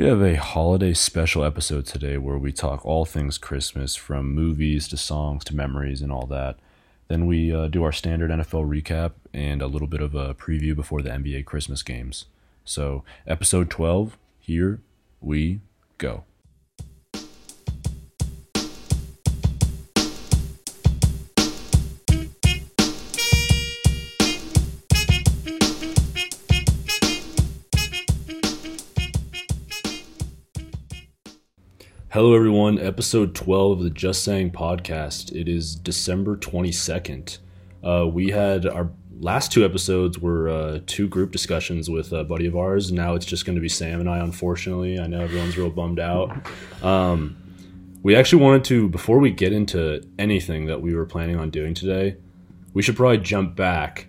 We have a holiday special episode today where we talk all things Christmas from movies to songs to memories and all that. Then we uh, do our standard NFL recap and a little bit of a preview before the NBA Christmas games. So, episode 12, here we go. Hello, everyone. Episode 12 of the Just Saying podcast. It is December 22nd. Uh, we had our last two episodes were uh, two group discussions with a buddy of ours. Now it's just going to be Sam and I, unfortunately. I know everyone's real bummed out. Um, we actually wanted to, before we get into anything that we were planning on doing today, we should probably jump back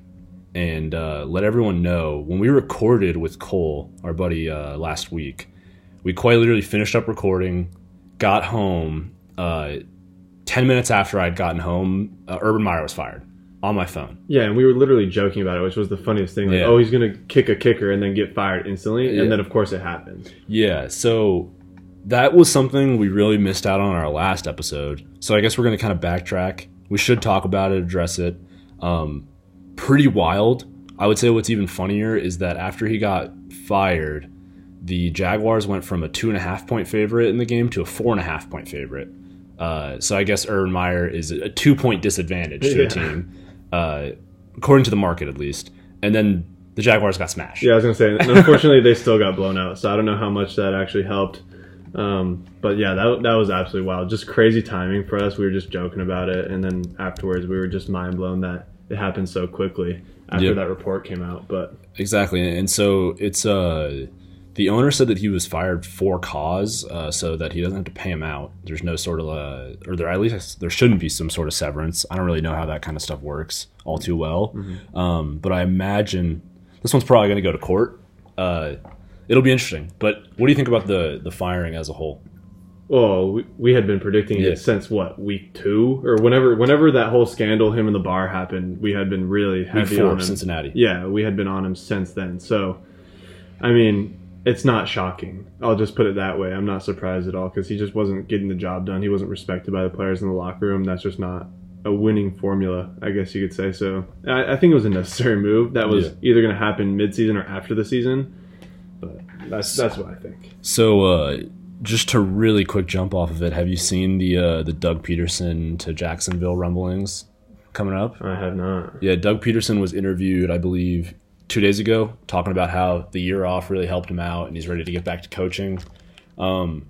and uh, let everyone know when we recorded with Cole, our buddy, uh, last week. We quite literally finished up recording got home, uh, 10 minutes after I'd gotten home, uh, Urban Meyer was fired on my phone. Yeah, and we were literally joking about it, which was the funniest thing. Like, Yeah. oh, he's gonna kick a kicker and then get fired instantly, Yeah. and then of course it happened. Yeah, so that was something we really missed out on our last episode. So I guess we're going to kind of backtrack. We should talk about it, address it. Um, pretty wild. I would say what's even funnier is that after he got fired, the Jaguars went from a two and a half point favorite in the game to a four and a half point favorite. Uh, so I guess Urban Meyer is a two point disadvantage to Yeah. a team, uh, according to the market at least. And then the Jaguars got smashed. Yeah, I was gonna say. Unfortunately, they still got blown out, so I don't know how much that actually helped. Um, but yeah, that that was absolutely wild. Just crazy timing for us. We were just joking about it, and then afterwards, we were just mind blown that it happened so quickly after Yep. that report came out. But Exactly, and so it's uh, the owner said that he was fired for cause, uh, so that he doesn't have to pay him out. There's no sort of uh, or there at least there shouldn't be some sort of severance. I don't really know how that kind of stuff works all too well, um, but I imagine this one's probably going to go to court. Uh, it'll be interesting. But what do you think about the the firing as a whole? well, we, we had been predicting Yeah. it since what week two or whenever whenever that whole scandal him in the bar happened. We had been really Week four, on him. Cincinnati. Yeah, we had been on him since then. So, I mean, it's not shocking. I'll just put it that way. I'm not surprised at all because he just wasn't getting the job done. He wasn't respected by the players in the locker room. That's just not a winning formula, I guess you could say. So, I, I think it was a necessary move. That was Yeah. either going to happen midseason or after the season. But that's that's what I think. So, uh, just to really quick jump off of it, have you seen the uh, the Doug Pederson to Jacksonville rumblings coming up? I have not. Yeah, Doug Pederson was interviewed, I believe, two days ago, talking about how the year off really helped him out and he's ready to get back to coaching. Um,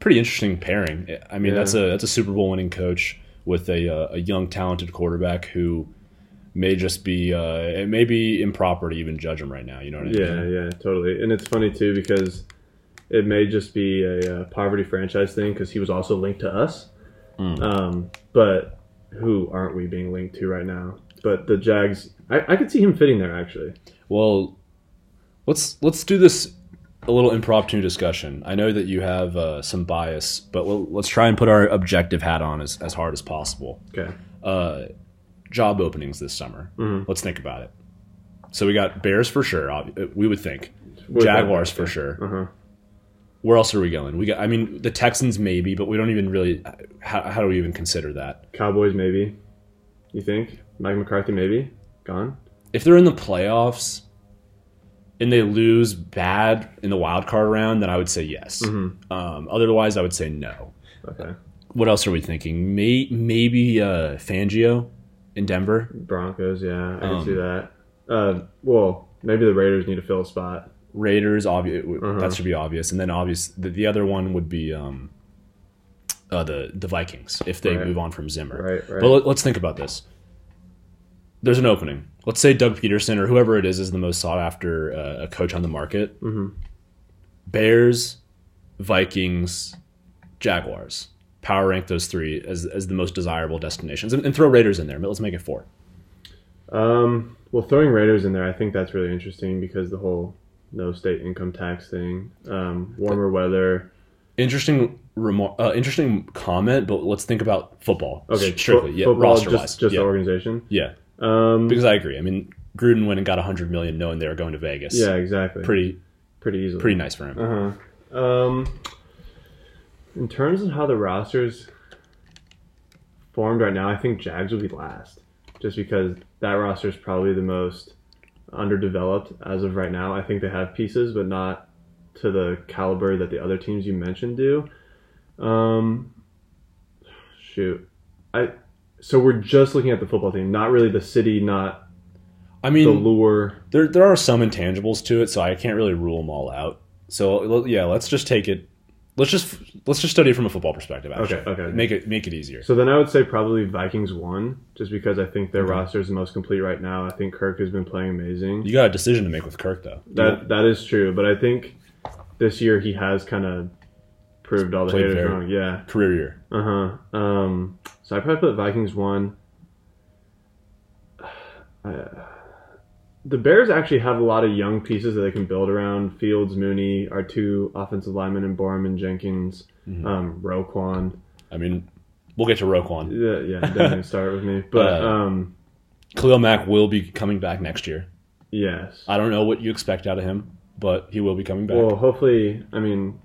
pretty interesting pairing. I mean, Yeah. that's a that's a Super Bowl winning coach with a uh, a young talented quarterback who may just be uh, it may be improper to even judge him right now. You know what I mean? Yeah, yeah, totally. And it's funny too because it may just be a, uh poverty franchise thing because he was also linked to us. Mm. Um, but who aren't we being linked to right now? But the Jags, I, I could see him fitting there actually. Well, let's let's do this a little impromptu discussion. I know that you have uh, some bias, but we'll, let's try and put our objective hat on as, as hard as possible. Okay. Uh, job openings this summer. Mhm. Let's think about it. So we got Bears for sure. We would think that- Jaguars for sure. Uh huh. Where else are we going? We got. I mean, the Texans maybe, but we don't even really. How, how do we even consider that? Cowboys maybe. You think Mike McCarthy maybe gone? If they're in the playoffs and they lose bad in the wild card round, then I would say yes. Mm-hmm. Um, otherwise, I would say no. Okay. What else are we thinking? May, maybe uh, Fangio in Denver. Broncos, yeah, I can Um, see that. Uh, well, maybe the Raiders need to fill a spot. Raiders, obvious. Uh-huh. That should be obvious. And then obvious. The, the other one would be um, uh, the the Vikings if they Right. move on from Zimmer. Right, right. But let, let's think about this. There's an opening. Let's say Doug Pederson or whoever it is is the most sought after uh, coach on the market. Mhm. Bears, Vikings, Jaguars. Power rank those three as, as the most desirable destinations, and, and throw Raiders in there. But let's make it four. Um, well, throwing Raiders in there, I think that's really interesting because the whole no state income tax thing, um, warmer weather. Interesting, remar- uh, interesting comment. But let's think about football. Okay, strictly, fo- yeah, football, just, just yeah, the organization. yeah. Um, Because I agree. I mean, Gruden went and got 100 million, knowing they were going to Vegas. yeah, exactly. pretty pretty easily. pretty nice for him. Uh huh. Um, in terms of how the rosters formed right now, I think Jags will be last, just because that roster is probably the most underdeveloped as of right now. I think they have pieces, but not to the caliber that the other teams you mentioned do. Um, shoot, I. So we're just looking at the football team, not really the city, not I mean the lure. there there are some intangibles to it, so I can't really rule them all out. So yeah, let's just take it. Let's just let's just study it from a football perspective. Actually. Okay, okay. Make it make it easier. So then I would say probably Vikings won, just because I think their Okay. roster is the most complete right now. I think Kirk has been playing amazing. You got a decision to make with Kirk, though. That that is true, but I think this year he has kind of proved all the Played haters wrong. Yeah. career year. Uh huh. Um. So I probably put Vikings one. Uh, the Bears actually have a lot of young pieces that they can build around. Fields, Mooney, our two offensive linemen, and Borom, Jenkins, Mhm. um, Roquan. I mean, we'll get to Roquan. Yeah, yeah, definitely start with me. But Uh, um, Khalil Mack will be coming back next year. yes. I don't know what you expect out of him, but he will be coming back. Well, hopefully, I mean,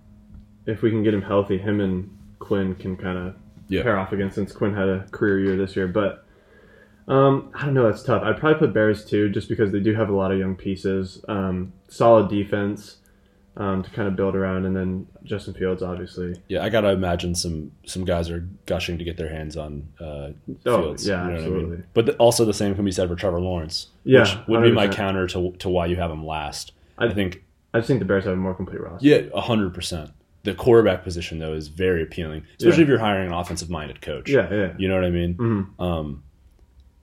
if we can get him healthy, him and Quinn can kind of Yeah. pair off again since Quinn had a career year this year. But um, I don't know, that's tough. I'd probably put Bears too, just because they do have a lot of young pieces, um, solid defense um, to kind of build around, and then Justin Fields, obviously. yeah, I gotta imagine some some guys are gushing to get their hands on uh, Oh, Fields. yeah, you know what I mean? absolutely. But th- also the same can be said for Trevor Lawrence. Yeah, which would be my counter to to why you have him last. I, I- think I just think the Bears have a more complete roster. yeah, hundred percent. The quarterback position though is very appealing, especially Yeah. if you're hiring an offensive minded coach. Yeah, yeah. You know what I mean? Mhm. Um,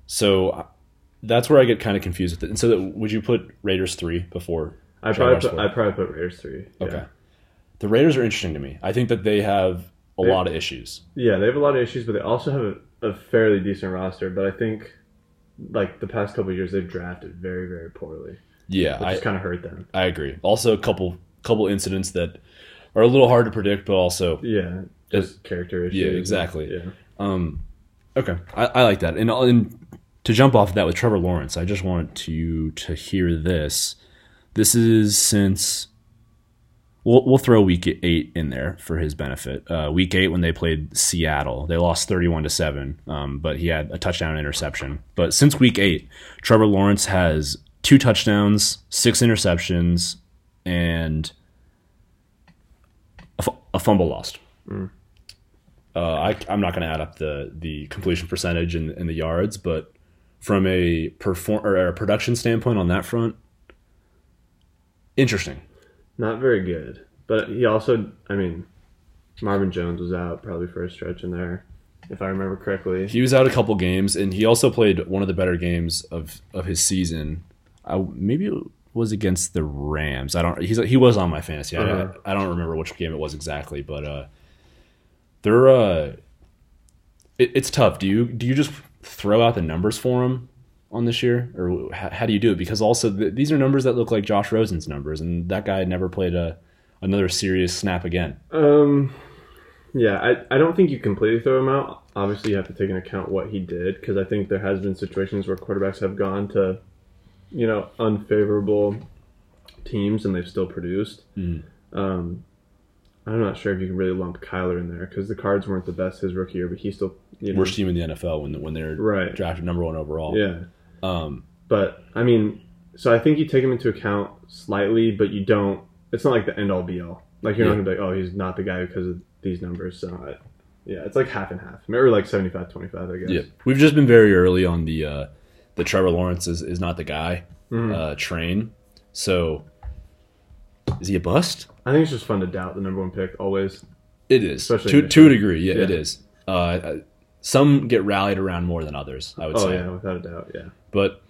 so uh, that's where I get kind of confused with it. And so, that, would you put Raiders three before? I probably put. I probably put Raiders three. Yeah. Okay. The Raiders are interesting to me. I think that they have a They- lot of issues. Yeah, they have a lot of issues, but they also have a, a fairly decent roster. But I think, like the past couple of years, they've drafted very, very poorly, Yeah, which I, kind of hurt them. I agree. Also, a couple couple incidents that are a little hard to predict, but also Yeah, just character issues. yeah, exactly. Yeah, Um, okay, I, I like that. And, and to jump off of that with Trevor Lawrence, I just want to to hear this. This is since we'll we'll throw week eight in there for his benefit. Uh, week eight when they played Seattle, they lost thirty one to seven, um, but he had a touchdown and interception. But since week eight, Trevor Lawrence has two touchdowns, six interceptions, and a, fumble lost. Uh, I, I'm not going to add up the the completion percentage and, and the yards, but from a perform or a production standpoint on that front, interesting. not very good. But he also, I mean, Marvin Jones was out probably for a stretch in there, if I remember correctly. He was out a couple games, and he also played one of the better games of, of his season. I, maybe was against the Rams. I don't. He's he was on my fantasy. Uh-huh. I, I don't remember which game it was exactly, but uh, they're uh, it, it's tough. Do you do you just throw out the numbers for him on this year, or how, how do you do it? Because also th- these are numbers that look like Josh Rosen's numbers, and that guy never played a another serious snap again. Um, yeah, I, I don't think you completely throw him out. Obviously, you have to take into account what he did because I think there has been situations where quarterbacks have gone to, you know, unfavorable teams and they've still produced. Mhm. Um, I'm not sure if you can really lump Kyler in there because the Cards weren't the best his rookie year, but he still, you know, Worst team in the NFL when when they're right? drafted number one overall. Yeah, Um, but I mean, so I think you take him into account slightly, but you don't. It's not like the end all be all. Like you're Yeah. not gonna be like, oh, he's not the guy because of these numbers. So I, yeah, it's like half and half, maybe like 75-25, I guess. Yeah, we've just been very early on the uh, the Trevor Lawrence is, is not the guy Mhm. uh, train. So is he a bust? I think it's just fun to doubt the number one pick always. It is Especially to to a degree. Yeah, it Yeah. is. Uh, some get rallied around more than others. I would Oh say. Oh yeah, without a doubt. Yeah. But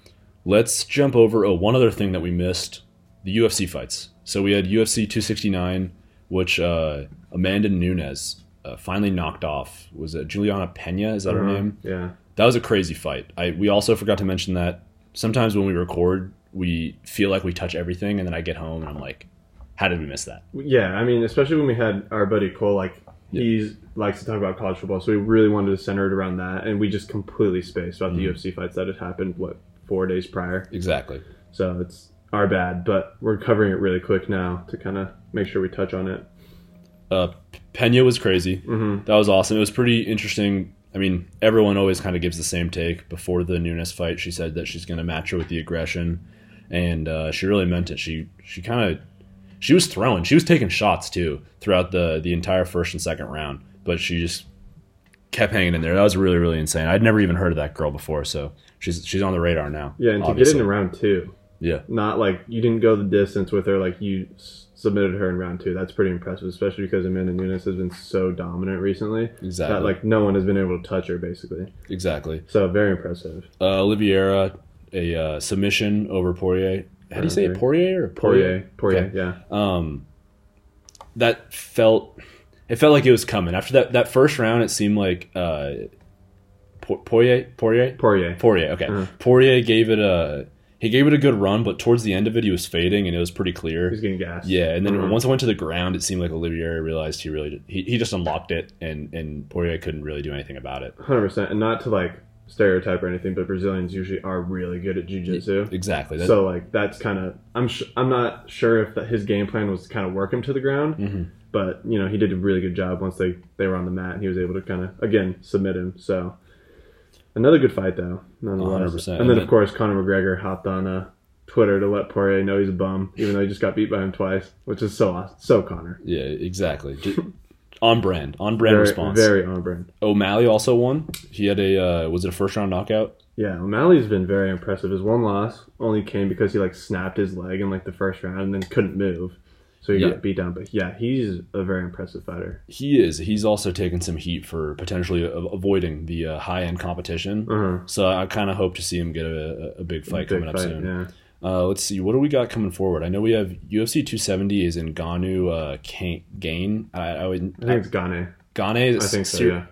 let's jump over. Oh, one other thing that we missed: the UFC fights. So we had UFC 269, which uh, Amanda Nunes uh, finally knocked off. Was it Juliana Pena? Is that her Uh-huh. name? Yeah. That was a crazy fight. I we also forgot to mention that sometimes when we record, we feel like we touch everything, and then I get home and I'm like, "How did we miss that?" Yeah, I mean, especially when we had our buddy Cole, like Yeah. he likes to talk about college football, so we really wanted to center it around that, and we just completely spaced about the Mhm. UFC fights that had happened what four days prior. Exactly. So it's our bad, but we're covering it really quick now to kind of make sure we touch on it. Uh, Pena was crazy. Mm-hmm. That was awesome. It was pretty interesting. I mean, everyone always kind of gives the same take before the Nunes fight. She said that she's going to match her with the aggression, and uh, she really meant it. She she kind of she was throwing, she was taking shots too throughout the the entire first and second round, but she just kept hanging in there. That was really really insane. I'd never even heard of that girl before, so she's she's on the radar now. Yeah, and to obviously. get in round two, yeah, not like you didn't go the distance with her, like you submitted her in round two. That's pretty impressive, especially because Amanda Nunes has been so dominant recently exactly, that like no one has been able to touch her basically. exactly. So very impressive. Uh, Oliveira, a uh, submission over Poirier. How do you say it? Poirier or Poirier, Poirier, Okay. yeah, um, that felt it felt like it was coming after that that first round. It seemed like uh, Poirier, Poirier, Poirier. Poirier. Okay, Uh-huh. Poirier gave it a he gave it a good run, but towards the end of it, he was fading, and it was pretty clear. He's getting gassed. Yeah, and then Uh-huh. once I went to the ground, it seemed like Oliveira realized he really he, he just unlocked it, and and Poirier couldn't really do anything about it. hundred percent, and not to like stereotype or anything, but Brazilians usually are really good at jujitsu. Exactly. So like that's kind of I'm sh- I'm not sure if that his game plan was kind of work him to the ground, Mhm. but you know he did a really good job once they they were on the mat and he was able to kind of again submit him. So another good fight though, nonetheless. 100%. And then- of course Conor McGregor hopped on uh, Twitter to let Poirier know he's a bum, even though he just got beat by him twice, which is so awesome. so Conor. Yeah, exactly. On brand, on brand Very, response. very on brand. O'Malley also won. He had a uh, was it a first round knockout? Yeah, O'Malley's been very impressive. His one loss only came because he like snapped his leg in like the first round and then couldn't move, so he Yeah. got beat down. But yeah, he's a very impressive fighter. He is. He's also taken some heat for potentially avoiding the uh, high end competition. Uh-huh. So I kind of hope to see him get a, a big fight Big coming up soon. Yeah. Uh, let's see. What do we got coming forward? I know we have UFC 270 is in Ngannou uh, Gain. I, I would I think it's Gane. Gane. I think so. Yeah,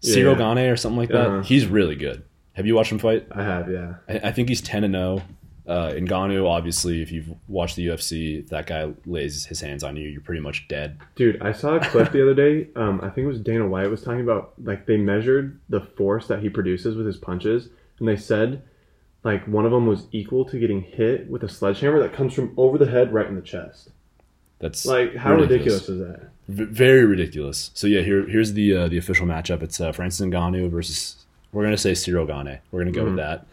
Cyril Yeah. Gane or something like that. Uh-huh. He's really good. Have you watched him fight? I have. Yeah. I, I think he's 10 and 0. Uh, Ngannou, obviously, if you've watched the UFC, if that guy lays his hands on you, you're pretty much dead. Dude, I saw a clip the other day. Um, I think it was Dana White was talking about like they measured the force that he produces with his punches, and they said like one of them was equal to getting hit with a sledgehammer that comes from over the head right in the chest. That's Like, how ridiculous, is that? V- very ridiculous. So yeah, here here's the uh, the official matchup. It's uh, Francis Ngannou versus we're gonna say Cyril Gane. We're gonna go with that.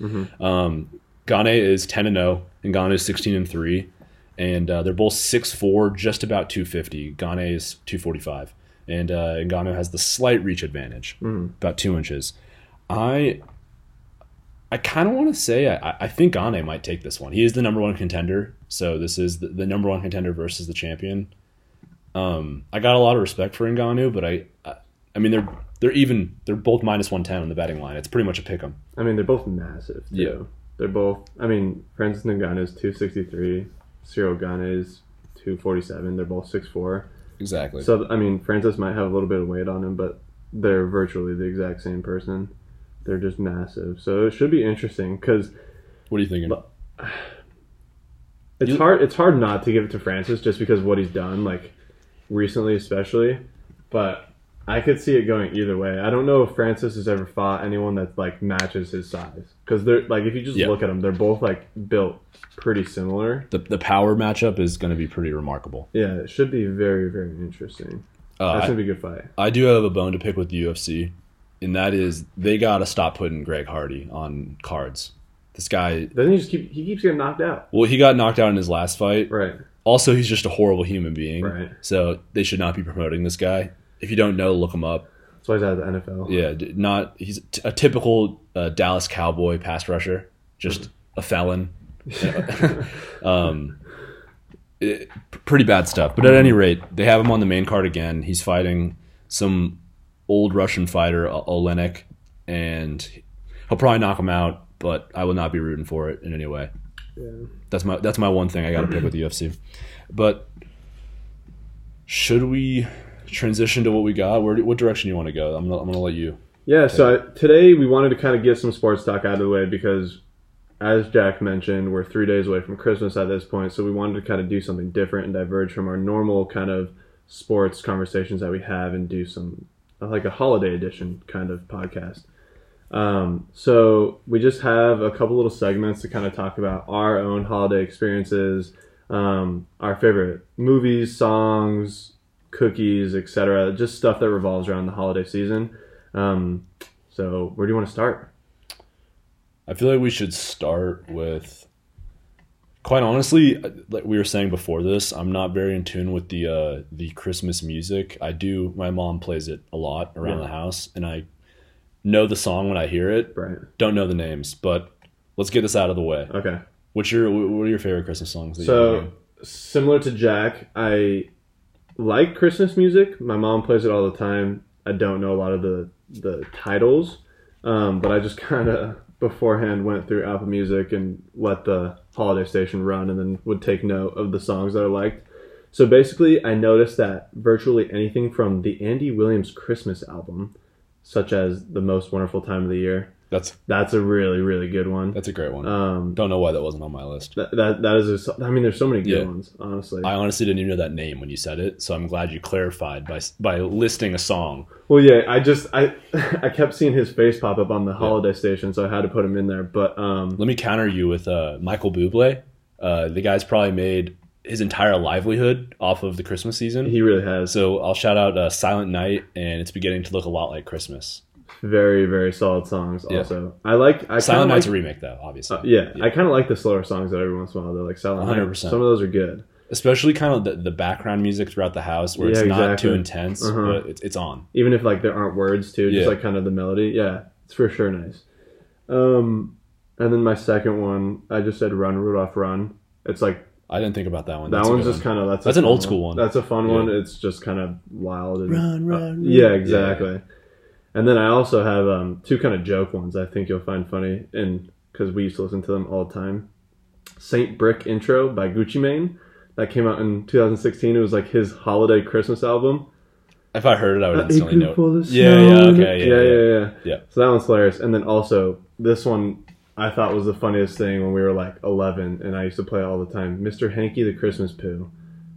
Um, Gane is ten and zero, and Gane is sixteen and three, and uh, they're both six four, just about two fifty. Gane is two forty five, and uh, has the slight reach advantage, about two inches. I I kind of want to say I, I think Gane might take this one. He is the number one contender, so this is the, the number one contender versus the champion. Um, I got a lot of respect for Ngannou, but I, I, I mean they're they're even they're both minus one ten on the betting line. It's pretty much a pick 'em. I mean, they're both massive. Too. Yeah. They're both. I mean, Francis Ngannou is two sixty three. Cyril Gane is two forty seven. They're both six four. Exactly. So I mean, Francis might have a little bit of weight on him, but they're virtually the exact same person. They're just massive. So it should be interesting because what are you thinking? It's You- hard. It's hard not to give it to Francis just because of what he's done, like recently, especially. But I could see it going either way. I don't know if Francis has ever fought anyone that like matches his size because they're like if you just Yeah. look at them, they're both like built pretty similar. The the power matchup is going to be pretty remarkable. Yeah, it should be very very interesting. Uh, That's gonna be a good fight. I do have a bone to pick with the UFC, and that is they got to stop putting Greg Hardy on cards. This guy, Doesn't he just keep? He keeps getting knocked out. well, he got knocked out in his last fight. Right. Also, he's just a horrible human being. Right. So they should not be promoting this guy. If you don't know, look him up. That's why he's out of the NFL. Yeah, not he's t- a typical uh, Dallas Cowboy pass rusher, just a felon. um, it- pretty bad stuff. But at any rate, they have him on the main card again. He's fighting some old Russian fighter, Oleinik, and he'll probably knock him out. But I will not be rooting for it in any way. Yeah. That's my that's my one thing I got to pick with the UFC. But should we transition to what we got? Where what direction you want to go? I'm gonna I'm gonna let you. Yeah, so I, today we wanted to kind of get some sports talk out of the way because, as Jack mentioned, we're three days away from Christmas at this point, so we wanted to kind of do something different and diverge from our normal kind of sports conversations that we have and do some like a holiday edition kind of podcast. Um, so we just have a couple little segments to kind of talk about our own holiday experiences, um, our favorite movies, songs, cookies, etc. Just stuff that revolves around the holiday season. Um, so where do you want to start? I feel like we should start with. Quite honestly, like we were saying before this, I'm not very in tune with the uh, the Christmas music. I do. My mom plays it a lot around Yeah. the house, and I know the song when I hear it. Right. Don't know the names, but let's get this out of the way. Okay. What's your what are your favorite Christmas songs? That you So similar to Jack, I like Christmas music. My mom plays it all the time. I don't know a lot of the the titles, um, but I just kind of beforehand went through Apple Music and let the holiday station run, and then would take note of the songs that I liked. So basically, I noticed that virtually anything from the Andy Williams Christmas album, such as "The Most Wonderful Time of the Year," that's that's a really really good one. that's a great one. Um, Don't know why that wasn't on my list. that, that that is a, I mean, there's so many good Yeah. ones, honestly. I honestly didn't even know that name when you said it, so I'm glad you clarified by by listing a song. Well, yeah, I just I I kept seeing his face pop up on the holiday station, so I had to put him in there. But um, Let me counter you with uh, Michael Bublé. Uh, the guy's probably made his entire livelihood off of the Christmas season. he really has So I'll shout out uh, Silent Night, and it's beginning to look a lot like Christmas. Very very solid songs. Yeah. Also, I like I Silent kinda Night's like, a remake, though, obviously. uh, yeah, I kind of like the slower songs that every once in a while they're like Silent Night. 100%. Some of those are good. Especially kind of the, the background music throughout the house, where it's Yeah, not exactly. too intense, Uh-huh. but it's, it's on. Even if like there aren't words too, just Yeah. like kind of the melody. Yeah, it's for sure nice. Um, and then my second one, I just said "Run Rudolph Run." It's like I didn't think about that one. that That's one's just one. kind of that's That's an fun old school one. That's a fun Yeah. one. It's just kind of wild and Run, uh, run, run. yeah, Yeah. Exactly. And then I also have um, two kind of joke ones. I think you'll find funny, and because we used to listen to them all the time. Saint Brick intro by Gucci Mane that came out in 2016. It was like his holiday Christmas album. If I heard it, I would Uh, instantly April know. Fool's Yeah, yeah, okay, yeah, yeah, yeah. yeah, yeah. Yeah. So that one's hilarious. And then also this one I thought was the funniest thing when we were like 11, and I used to play it all the time. Mr. Hanky the Christmas Pooh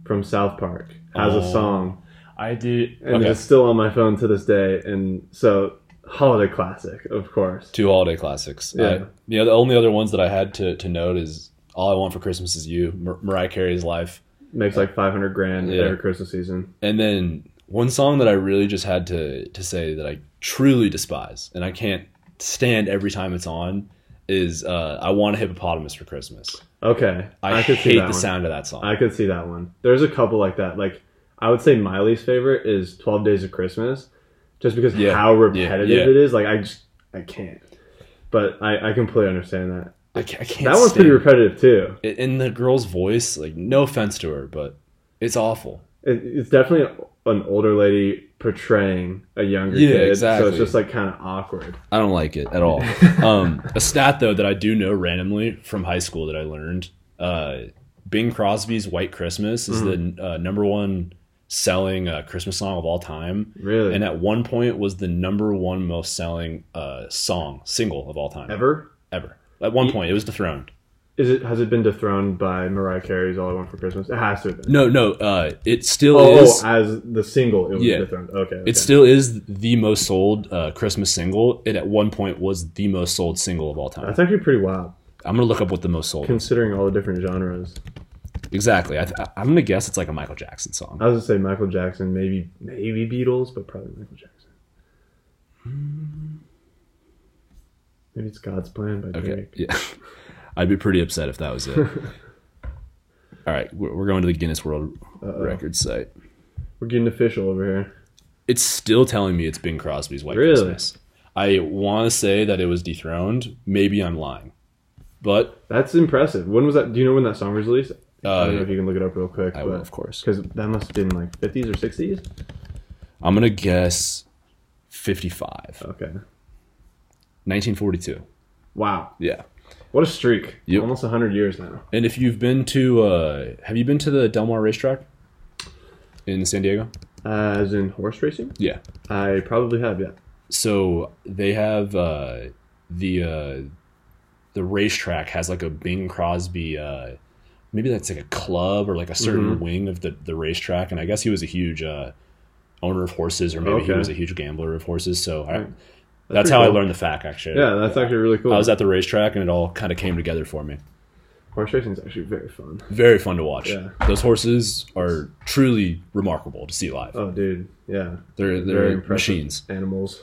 from South Park has Oh. a song, I did. and Okay. it's still on my phone to this day. And so holiday classic, of course. Two holiday classics. Yeah. I, you know, the only other ones that I had to, to note is All I Want for Christmas Is You, Mar- Mariah Carey's Life. Makes like 500 grand Yeah. every Christmas season. And then one song that I really just had to, to say that I truly despise and I can't stand every time it's on is uh, I Want a Hippopotamus for Christmas. Okay, I, could see hate that the one. sound of that song. I could see that one. There's a couple like that. Like I would say my least favorite is Twelve Days of Christmas, just because Yeah. how repetitive Yeah. it is. Like I just I can't. But I, I completely understand that. I can't, I can't That one's pretty repetitive too. In the girl's voice, like, no offense to her, but it's awful. It, it's definitely an older lady portraying a younger Yeah, kid. So it's just like kind of awkward. I don't like it at all. um, a stat though that I do know randomly from high school that I learned: uh, Bing Crosby's "White Christmas" is the uh, number one selling uh, Christmas song of all time, Really? and at one point was the number one most selling uh, song single of all time Ever? ever. At one point, it was dethroned. Is it has it been dethroned by Mariah Carey's All I Want for Christmas? It has to have been. No, no, uh, it still Oh, is. oh, as the single, it was Yeah. dethroned. Okay, okay. It still is the most sold uh, Christmas single. It at one point was the most sold single of all time. That's actually pretty wild, I'm gonna look up what the most sold. considering all the different genres. Exactly. I th- I'm gonna guess it's like a Michael Jackson song. I was gonna say Michael Jackson, maybe maybe Beatles, but probably Michael Jackson. Hmm. Maybe it's God's Plan by Okay. Drake. Yeah. I'd be pretty upset if that was it. All right, we're going to the Guinness World Uh-oh. Records site. We're getting official over here. It's still telling me it's Bing Crosby's White Really? Christmas. I want to say that it was dethroned. Maybe I'm lying, but That's impressive. When was that? Do you know when that song was released? I uh, don't know if you can look it up real quick. I will, of course. Because that must have been like 50s or 60s. I'm gonna guess 55, Okay. 1942. Wow. Yeah. What a streak. Yep. Almost 100 years now. And if you've been to, uh, have you been to the Del Mar racetrack in San Diego? As in horse racing? Yeah. I probably have, yeah. so they have uh, the uh, the racetrack has like a Bing Crosby uh, maybe that's like a club or like a certain Mhm. wing of the, the racetrack and I guess he was a huge uh, owner of horses or maybe he was a huge gambler of horses so I, that's, pretty how I learned the fact actually Yeah, that's actually really cool. I was at the racetrack and it all kind of came together for me Horse racing is actually very fun. Very fun to watch. Yeah. Those horses are truly remarkable to see live. Oh, dude, yeah, They're they're impressive. machines. animals.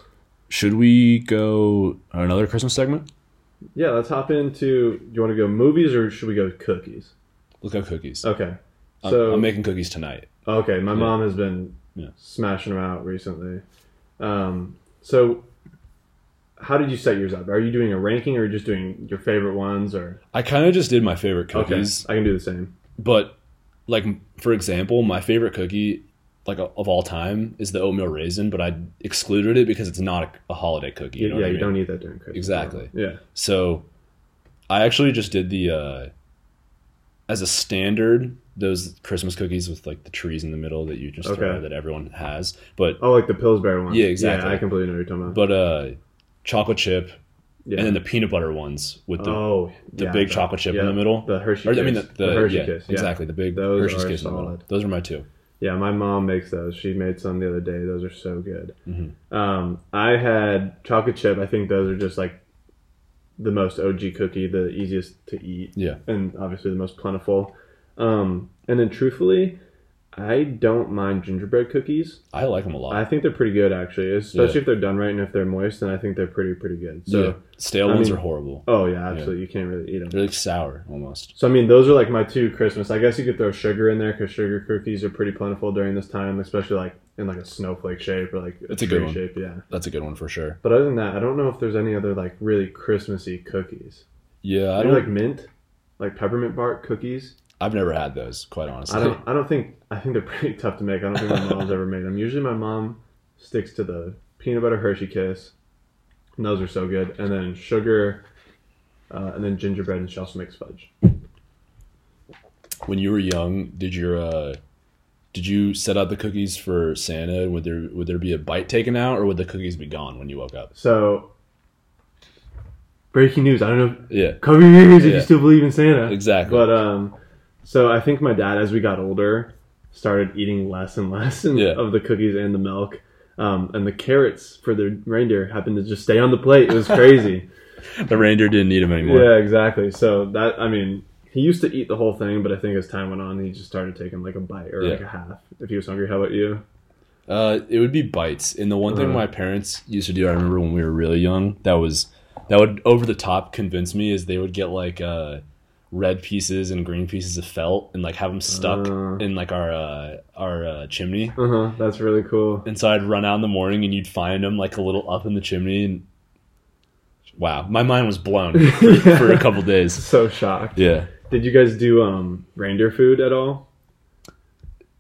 Should we go another Christmas segment? Yeah, let's hop into. Do you want to go movies or should we go cookies? Let's go cookies. Okay. I'm- So I'm, making cookies tonight. okay, my mom has been Yeah. smashing them out recently. Um, so how did you set yours up? Are you doing a ranking or just doing your favorite ones or? I kind of just did my favorite cookies, Okay, I can do the same. but like for example, my favorite cookie like of all time is the oatmeal raisin, but I excluded it because it's not a, a holiday cookie. You know yeah, I you mean? don't eat that during Christmas. Exactly. Yeah. So I actually just did the uh as a standard those Christmas cookies with like the trees in the middle that you just throw that everyone has. But Oh, like the Pillsbury one. Yeah, exactly. Yeah, I completely know what you're talking about. but uh chocolate chip yeah. and then the peanut butter ones with the oh, the yeah, big chocolate chip in the middle. The Hershey. or, Kiss. I mean the, the, Hershey yeah, Kiss. Exactly the big Those Hershey's are Kiss in the middle. solid. Those are my two. Yeah, my mom makes those. She made some the other day. Those are so good. Mhm. Um, I had chocolate chip. I think those are just like the most OG cookie, the easiest to eat, Yeah. and obviously the most plentiful. Um, and then, truthfully, I don't mind gingerbread cookies. I like them a lot. I think they're pretty good, actually, especially if they're done right and if they're moist. Then I think they're pretty pretty good. So, yeah. Stale I ones mean- are horrible. oh yeah, absolutely, you can't really eat them. They're like sour almost. So I mean, those are like my two Christmas. I guess you could throw sugar in there because sugar cookies are pretty plentiful during this time, especially like in like a snowflake shape or like a It's a tree good one. shape. Yeah. That's a good one for sure. But other than that, I don't know if there's any other like really Christmassy cookies. Yeah, I I don't like mint, like peppermint bark cookies. I've never had those, quite honestly. I don't. I don't think. I think they're pretty tough to make. I don't think my mom's ever made them. Usually, my mom sticks to the peanut butter Hershey Kiss, and those are so good. And then sugar, uh, and then gingerbread, and she also makes fudge. when you were young, did your uh did you set out the cookies for Santa? Would there would there be a bite taken out, or would the cookies be gone when you woke up? So, breaking news. I don't know. Yeah, Cover your ears if you still believe in Santa. exactly. But um, so I think my dad, as we got older, started eating less and less and- Yeah. of the cookies and the milk. Um, and the carrots for the reindeer happened to just stay on the plate. It was crazy. the reindeer didn't need them anymore. yeah, exactly. So that I mean, he used to eat the whole thing, but I think as time went on, he just started taking like a bite or like a half if he was hungry. How about you? Uh, it would be bites. And the one thing Uh-huh. my parents used to do, I remember when we were really young, that was that would over the top convince me is they would get like uh red pieces and green pieces of felt and like have them stuck Uh. in like our uh our uh, chimney. Uh huh. That's really cool. And so I'd run out in the morning and you'd find them like a little up in the chimney and wow, my mind was blown for, for a couple days. So shocked. Yeah. Did you guys do um reindeer food at all?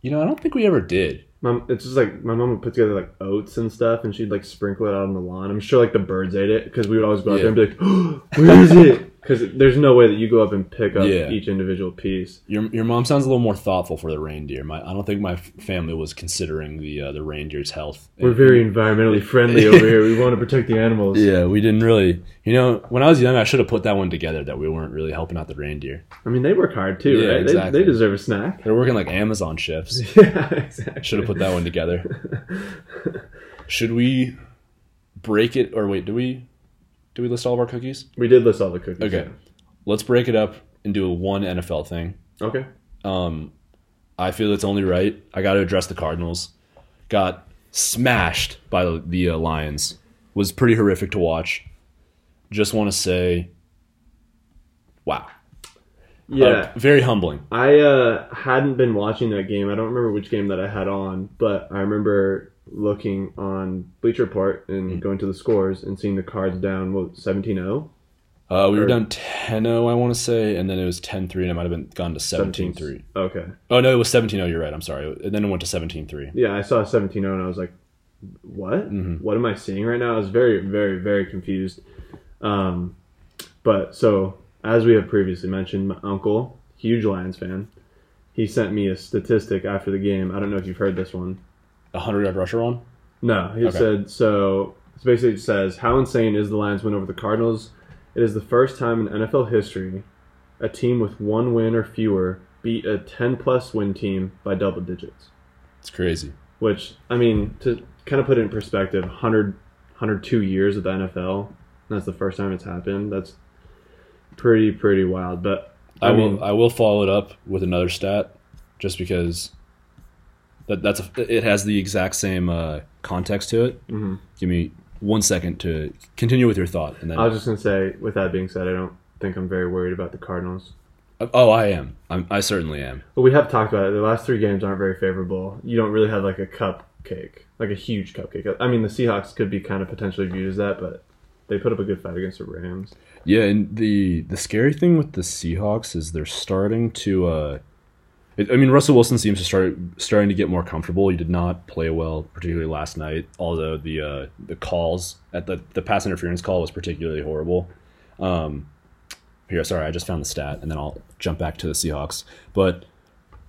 You know, I don't think we ever did. Mom, it's just like my mom would put together like oats and stuff, and she'd like sprinkle it out on the lawn. I'm sure like the birds ate it because we would always go out there and be like, "Where is it?" Because there's no way that you go up and pick up Yeah. each individual piece. Your your mom sounds a little more thoughtful for the reindeer. My I don't think my family was considering the uh, the reindeer's health. We're very environmentally friendly over here. We want to protect the animals. Yeah, we didn't really. You know, when I was young, I should have put that one together that we weren't really helping out the reindeer. I mean, they work hard too, Yeah, right? exactly. They, they deserve a snack. They're working like Amazon shifts. yeah, exactly. Should have put that one together. Should we break it or wait? Do we do we list all of our cookies? We did list all the cookies. Okay. Let's break it up and do a one NFL thing. Okay. Um, I feel it's only right. I got to address the Cardinals. Got smashed by the, the uh, Lions. Was pretty horrific to watch. Just want to say, wow. Yeah. Uh, very humbling. I uh, hadn't been watching that game. I don't remember which game that I had on, but I remember looking on Bleacher Report and Hmm. going to the scores and seeing the Cards down what 17-0. Uh, we were down 10 0, I want to say, and then it was 10 3, and it might have been gone to 17 3. Okay. Oh, no, it was 17 0. You're right. I'm sorry. And then it went to 17 3. Yeah, I saw 17-0 and I was like, what? Mhm. What am I seeing right now? I was very, very, very confused. Um, but so, as we have previously mentioned, my uncle, huge Lions fan, he sent me a statistic after the game. I don't know if you've heard this one. A 100 yard rusher on? No, he Okay. said so. It basically says, "How insane is the Lions win over the Cardinals? It is the first time in NFL history a team with one win or fewer beat a 10 plus win team by double digits." It's crazy. Which I mean, to kind of put it in perspective, 100, 102 years of the NFL. That's the first time it's happened. That's pretty pretty wild. But I, I will. I will follow it up with another stat, just because that that's a, it has the exact same uh, context to it. Mm-hmm. Give me one second to continue with your thought, and then I was just gonna say, with that being said, I don't think I'm very worried about the Cardinals. oh, I am. I'm, I certainly am. But we have talked about it. The last three games aren't very favorable. You don't really have like a cupcake, like a huge cupcake. I mean, the Seahawks could be kind of potentially viewed as that, but they put up a good fight against the Rams. Yeah, and the the scary thing with the Seahawks is they're starting to. Uh, it, I mean, Russell Wilson seems to start starting to get more comfortable. He did not play well, particularly last night. Although the uh, the calls at the the pass interference call was particularly horrible. Um, here, sorry, I just found the stat, and then I'll jump back to the Seahawks. But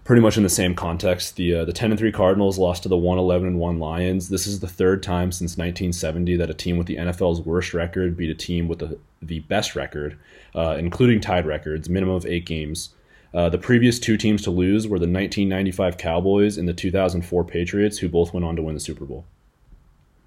pretty much in the same context, the uh, the ten and three Cardinals lost to the one eleven and one Lions. This is the third time since 1970 that a team with the NFL's worst record beat a team with the the best record, uh, including tied records, minimum of eight games. Uh, the previous two teams to lose were the 1995 Cowboys and the 2004 Patriots, who both went on to win the Super Bowl.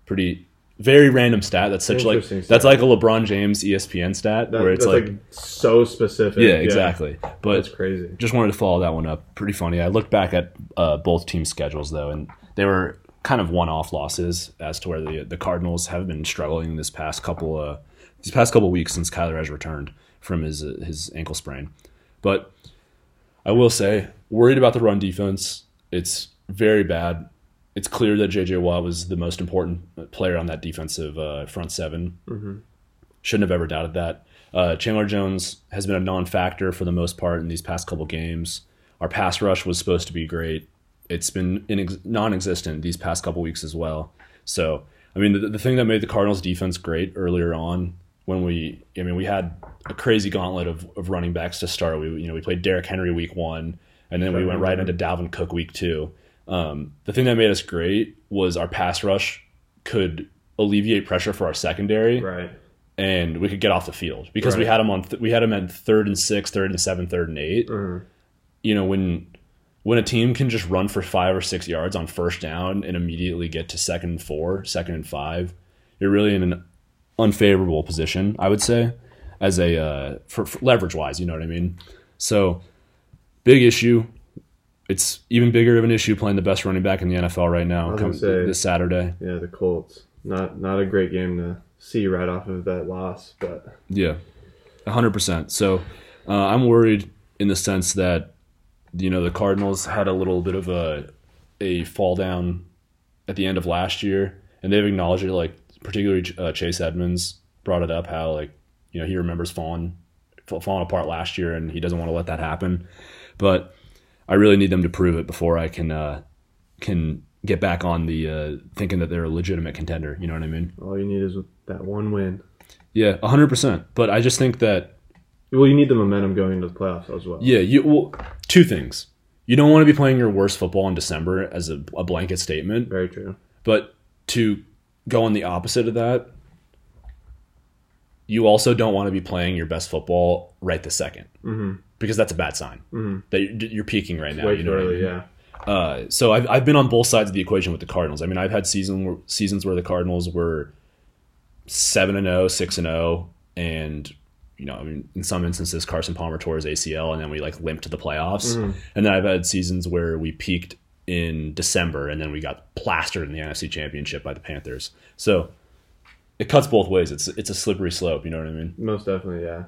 Pretty, very random stat. That's such like Interesting that's like a LeBron James ESPN stat That, where it's that's like, like, so specific. yeah, exactly. But That's crazy. just wanted to follow that one up. Pretty funny. I looked back at uh, both team schedules though, and they were kind of one-off losses as to where the the Cardinals have been struggling this past couple uh, these past couple weeks since Kyler has returned from his uh, his ankle sprain. But I will say, worried about the run defense. It's very bad. It's clear that J.J. Watt was the most important player on that defensive uh, front 7 Shouldn't have ever doubted that. Uh, Chandler Jones has been a non-factor for the most part in these past couple games. Our pass rush was supposed to be great. It's been inex- non-existent these past couple weeks as well. So, I mean, the, the thing that made the Cardinals defense great earlier on when we, I mean, we had a crazy gauntlet of, of running backs to start. We, you know, we played Derrick Henry week one, and then we went right into Dalvin Cook week two. Um, the thing that made us great was our pass rush could alleviate pressure for our secondary Right. and we could get off the field because we had them on th- we had them at third and six, third and seven, third and 8 Mhm. You know when when a team can just run for five or six yards on first down and immediately get to second and four, second and five, you're really in an unfavorable position, I would say, as a uh, for, for leverage wise. You know what I mean? So big issue. It's even bigger of an issue playing the best running back in the NFL right now come, say- this Saturday. Yeah, the Colts. Not not a great game to see right off of that loss, but Yeah, hundred percent. So uh, I'm worried in the sense that you know the Cardinals had a little bit of a a fall down at the end of last year, and they've acknowledged it. Like particularly uh, Chase Edmonds brought it up how like you know he remembers falling falling apart last year, and he doesn't want to let that happen. But I really need them to prove it before I can uh, can get back on the uh, thinking that they're a legitimate contender. You know what I mean? all you need is that one win. Yeah, hundred percent. But I just think that Well, you need the momentum going into the playoffs as well. Yeah, you well, two things. You don't want to be playing your worst football in December as a, a blanket statement, Very true. but to go on the opposite of that, you also don't want to be playing your best football right this 2nd Mm-hmm. because that's a bad sign Mhm. that you're, you're peaking right now. Way you know what I early, mean? yeah. Uh, so I've, I've been on both sides of the equation with the Cardinals. I mean, I've had season seasons where the Cardinals were seven and 0, 6 and zero, and you know, I mean, in some instances, Carson Palmer tore his ACL, and then we like limped to the playoffs. And then I've had seasons where we peaked in December, and then we got plastered in the NFC Championship by the Panthers. So it cuts both ways. It's it's a slippery slope. You know what I mean? Most definitely, yeah.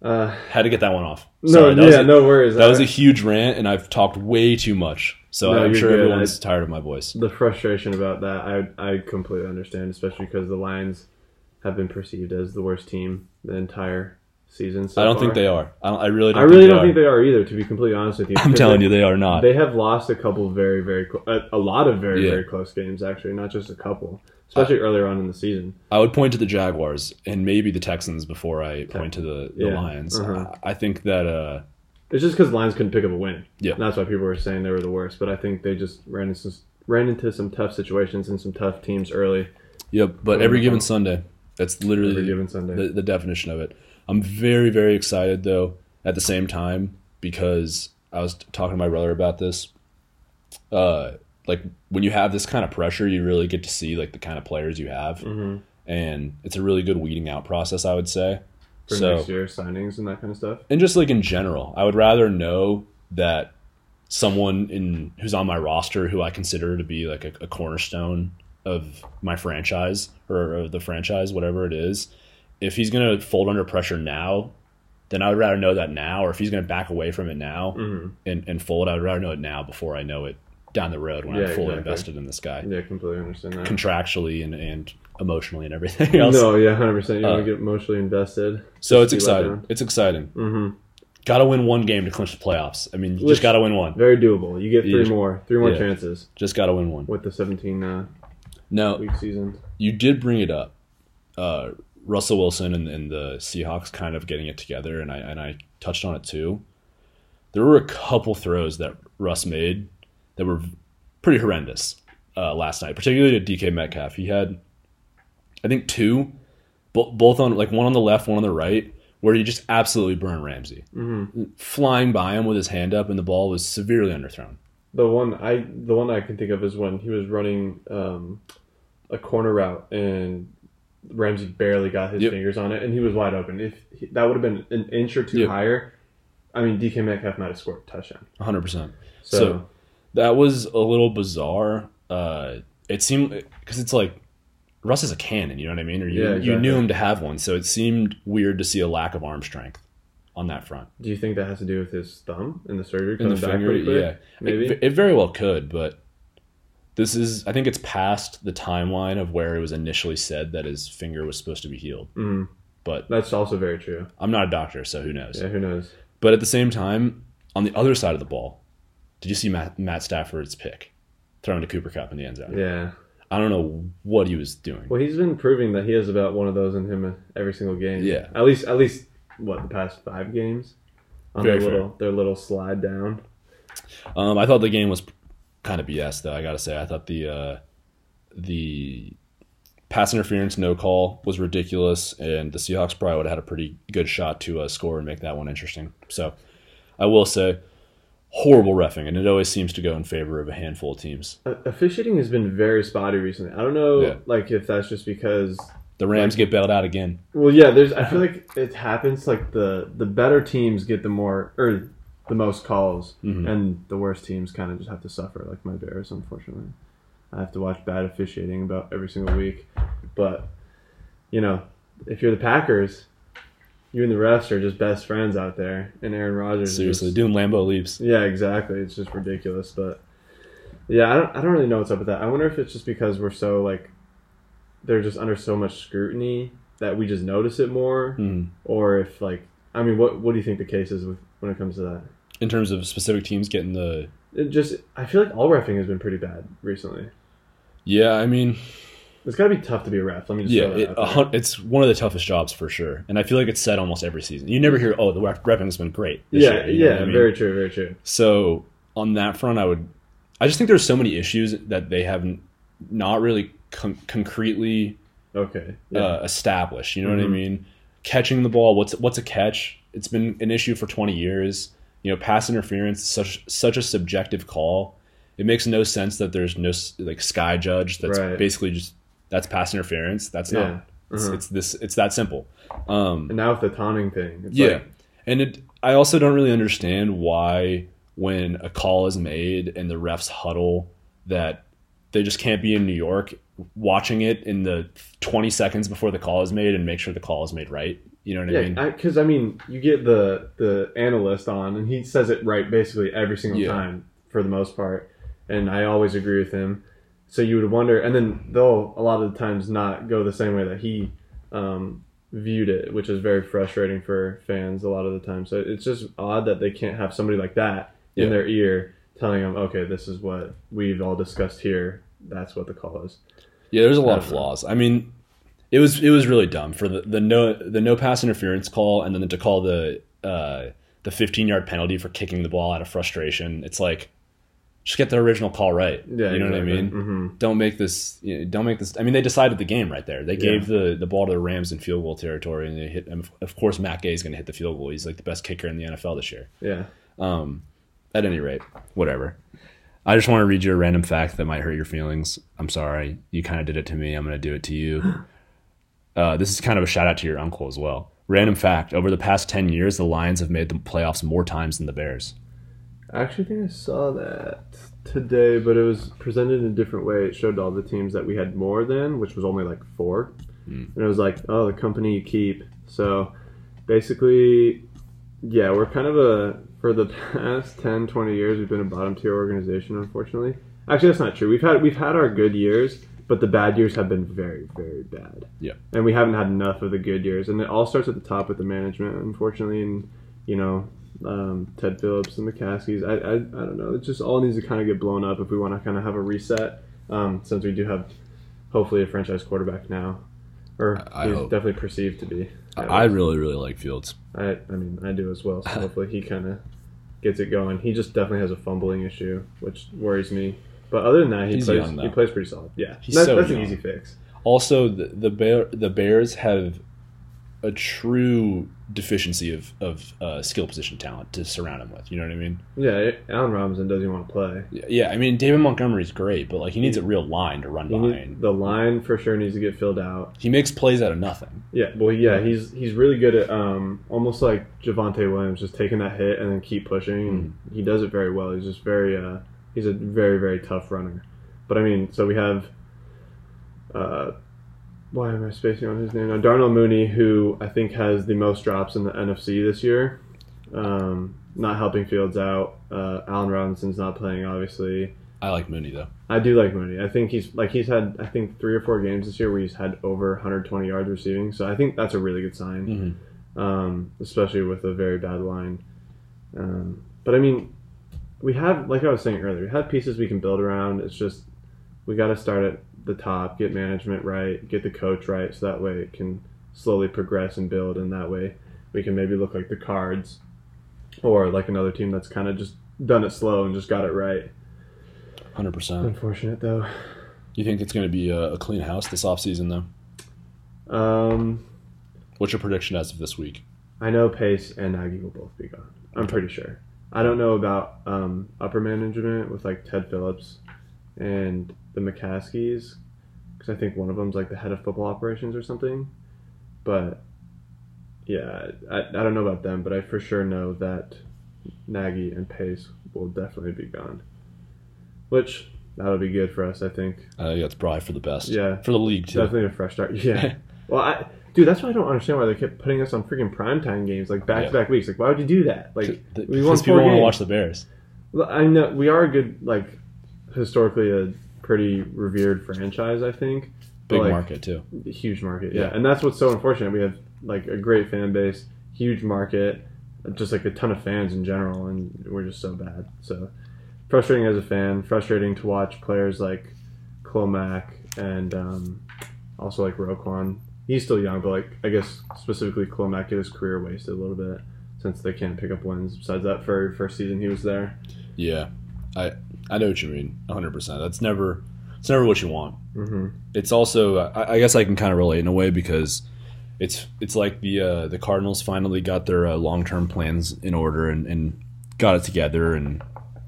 Uh, Had to get that one off. no, Sorry, that yeah, a, no worries. That was a huge rant, and I've talked way too much. So No, I'm sure good. everyone's I- tired of my voice. the frustration about that. I I completely understand, especially because the Lions have been perceived as the worst team the entire season. So I don't think they are. I, don't, I really don't. I really think don't they think are. they are either. To be completely honest with you, I'm telling they, you, they are not. they have lost a couple very very a, a lot of very Yeah. very close games actually, not just a couple, especially earlier on in the season. I would point to the Jaguars and maybe the Texans before I point to the, the Yeah. Lions. Uh-huh. I, I think that uh, It's just because Lions couldn't pick up a win. Yeah. And that's why people were saying they were the worst. But I think they just ran into some, ran into some tough situations and some tough teams early. Yep, but every given Sunday, that's literally Every given Sunday. The, the definition of it. I'm very, very excited though. At the same time, because I was talking to my brother about this. Uh, like when you have this kind of pressure, you really get to see like the kind of players you have, Mm-hmm. and it's a really good weeding out process. I would say. for So- next year signings and that kind of stuff. and just like in general, I would rather know that someone in who's on my roster who I consider to be like a, a cornerstone of my franchise or, or the franchise, whatever it is, if he's going to fold under pressure now, then I would rather know that now. Or if he's going to back away from it now Mm-hmm. and, and fold, I would rather know it now before I know it down the road when Yeah, I'm fully exactly. invested in this guy, Yeah, completely understand that. contractually and, and emotionally and everything else. No, yeah, hundred percent. You Uh, want to get emotionally invested. so it's Just be let exciting. It's exciting. Mm-hmm. Got to win one game to clinch the playoffs. I mean, you Which- just got to win one. Very doable. You get three more, three more Yeah. chances Just got to win one. with the seventeen uh, Now, week season. you did bring it up. Uh, Russell Wilson and, and the Seahawks kind of getting it together, and I and I touched on it too. There were a couple throws that Russ made that were pretty horrendous uh, last night, particularly to DK Metcalf. He had, I think, two, bo- both on like one on the left, one on the right, where he just absolutely burned Ramsey, Mm-hmm. flying by him with his hand up, and the ball was severely underthrown. The one I the one I can think of is when he was running um, a corner route and Ramsey barely got his Yep. fingers on it, and he was wide open. If he, that would have been an inch or two Yep. higher, I mean DK Metcalf might have scored a touchdown. 100%. So, So- That was a little bizarre. Uh, it seemed because it's like Russ is a cannon, you know what I mean? Or you, Yeah, you knew him to have one, so it seemed weird to see a lack of arm strength on that front. do you think that has to do with his thumb and the surgery In the finger, yeah, maybe. It, it very well could, but this is I think it's past the timeline of where it was initially said that his finger was supposed to be healed. Mm, But that's also very true. I'm not a doctor, so who knows? Yeah, who knows? But at the same time, on the other side of the ball, did you see Matt, Matt Stafford's pick thrown to Cooper Kupp in the end zone? Yeah. I don't know what he was doing. Well, he's been proving that he has about one of those in him every single game. Yeah. At least, at least what the past five games. On Very their fair. little, their little slide down. Um, I thought the game was kind of BS, though. I gotta say, I thought the uh, the pass interference no call was ridiculous, and the Seahawks probably would have had a pretty good shot to uh, score and make that one interesting. So, I will say, horrible refing, and it always seems to go in favor of a handful of teams. Uh, officiating has been very spotty recently. I don't know, Yeah. like if that's just because. The Rams get bailed out again. Well, yeah, there's. I feel like it happens. Like the the better teams get the more or the most calls, Mhm. and the worst teams kind of just have to suffer. Like my Bears, unfortunately, I have to watch bad officiating about every single week. But you know, if you're the Packers, you and the refs are just best friends out there, and Aaron Rodgers. Seriously, just- doing Lambeau leaps. yeah, exactly. It's just ridiculous, but yeah, I don't, I don't really know what's up with that. I wonder if it's just because we're so like they're just under so much scrutiny that we just notice it more, Mhm. or if like I mean, what what do you think the case is with, when it comes to that? In terms of specific teams getting the It just I feel like all refing has been pretty bad recently. yeah, I mean, It's got to be tough to be a ref. Let me just yeah, it, hun- it's one of the toughest jobs for sure, and I feel like it's said almost every season. You never hear, "Oh, the ref- refing's been great." this yeah, year," yeah, I mean? very true, very true. So on that front, I would, I just think there's so many issues that they haven't not really con- concretely Okay, yeah, uh, established. You know what I Mhm. mean? Catching the ball, what's what's a catch? It's been an issue for 20 years. You know, pass interference is such such a subjective call. It makes no sense that there's no like sky judge that's Right. basically just that's pass interference. That's yeah. not. It's, Uh-huh. it's this. It's that simple. Um, And now with the taunting thing, it's yeah, like, and it. I also don't really understand why when a call is made and the refs huddle that they just can't be in New York watching it in the 20 seconds before the call is made and make sure the call is made right. You know what I mean? Yeah, because I, mean, you get the the analyst on, and he says it right basically every single Yeah. time for the most part, and I always agree with him. So you would wonder, and then they'll a lot of the times not go the same way that he um, viewed it, which is very frustrating for fans a lot of the time. So it's just odd that they can't have somebody like that in Yeah. their ear telling them, okay, this is what we've all discussed here. That's what the call is. Yeah, there's a lot of flaws. I mean, it was it was really dumb for the, the no the no pass interference call and then to call the uh, the 15 yard penalty for kicking the ball out of frustration. It's like just get the original call right. Yeah, you know what I mean. hmm Don't make this. You know, don't make this. I mean, they decided the game right there. They Yeah. gave the the ball to the Rams in field goal territory, and they hit. and Of course, Matt Gay is going to hit the field goal. He's like the best kicker in the NFL this year. Yeah. Um, at any rate, whatever. I just want to read you a random fact that might hurt your feelings. I'm sorry. You kind of did it to me. I'm going to do it to you. Uh, this is kind of a shout out to your uncle as well. Random fact: Over the past ten years, the Lions have made the playoffs more times than the Bears. I actually think I saw that today, but it was presented in a different way. It showed all the teams that we had more than, which was only like four. Hmm. And it was like, oh, the company you keep. So basically, yeah, we're kind of a, for the past 10, 20 years, we've been a bottom tier organization, unfortunately. Actually, that's not true. We've had, we've had our good years, but the bad years have been very, very bad. Yeah. And we haven't had enough of the good years. And it all starts at the top with the management, unfortunately. And, you know, um, Ted Phillips and McCaskeys. I, I, I don't know. It just all needs to kind of get blown up if we want to kind of have a reset. Um, since we do have, hopefully, a franchise quarterback now, or I he's hope. definitely perceived to be. I really, really like Fields. I, I mean, I do as well. So hopefully, he kind of gets it going. He just definitely has a fumbling issue, which worries me. But other than that, he He's plays. young, though. he plays pretty solid. Yeah, He's That- so that's young. an easy fix. Also, the the, Bear, the Bears have a true deficiency of of uh, skill position talent to surround him with. You know what I mean? Yeah, Allen Robinson doesn't want to play. Yeah, I mean David Montgomery's great, but like he needs a real line to run He need- behind. the line for sure needs to get filled out. He makes plays out of nothing. Yeah, well, yeah, he's he's really good at um, almost like Javonte Williams, just taking that hit and then keep pushing. And he does it very well. He's just very uh, he's a very very tough runner. But I mean, so we have uh, why am I spacing on his name now? Darnell Mooney, who I think has the most drops in the NFC this year, um, not helping Fields out. Uh, Allen Robinson's not playing, obviously. I like Mooney though. I do like Mooney. I think he's like he's had I think three or four games this year where he's had over 120 yards receiving. So I think that's a really good sign, Mhm. um, especially with a very bad line. Um, but I mean, we have like I was saying earlier, we have pieces we can build around. It's just we got to start at the top, get management right, get the coach right, so that way it can slowly progress and build, and that way we can maybe look like the Cards or like another team that's kind of just done it slow and just got it right. Hundred percent. Unfortunate though. You think it's going to be a, a clean house this offseason though? Um, What's your prediction as of this week? I know Pace and Nagy will both be gone. I'm pretty sure. I don't know about um, upper management with like Ted Phillips and the McCaskeys because I think one of them's like the head of football operations or something. But yeah, I, I don't know about them, but I for sure know that Nagy and Pace will definitely be gone. Which that'll be good for us, I think. I think that's probably for the best. Yeah. for the league too. Definitely a fresh start. Yeah. well, I, dude, that's why I don't understand why they kept putting us on freaking primetime games like back to back weeks. Like, why would you do that? Like, Th- we won people want to watch the Bears. Well, I know we are a good, like, historically a pretty revered franchise. I think But, Big like, market too. huge market. Yeah. Yeah. and that's what's so unfortunate. We have like a great fan base, huge market, just like a ton of fans in general, and we're just so bad. So frustrating as a fan. Frustrating to watch players like Khalil Mack and um, also like Roquan. He's still young, but like I guess specifically Khalil Mack get his career wasted a little bit since they can't pick up wins. Besides that, very first season he was there. Yeah, I I know what you mean. 100. percent That's never it's never what you want. hmm It's also I, I guess I can kind of relate in a way because it's it's like the uh, the Cardinals finally got their uh, long term plans in order and, and got it together, and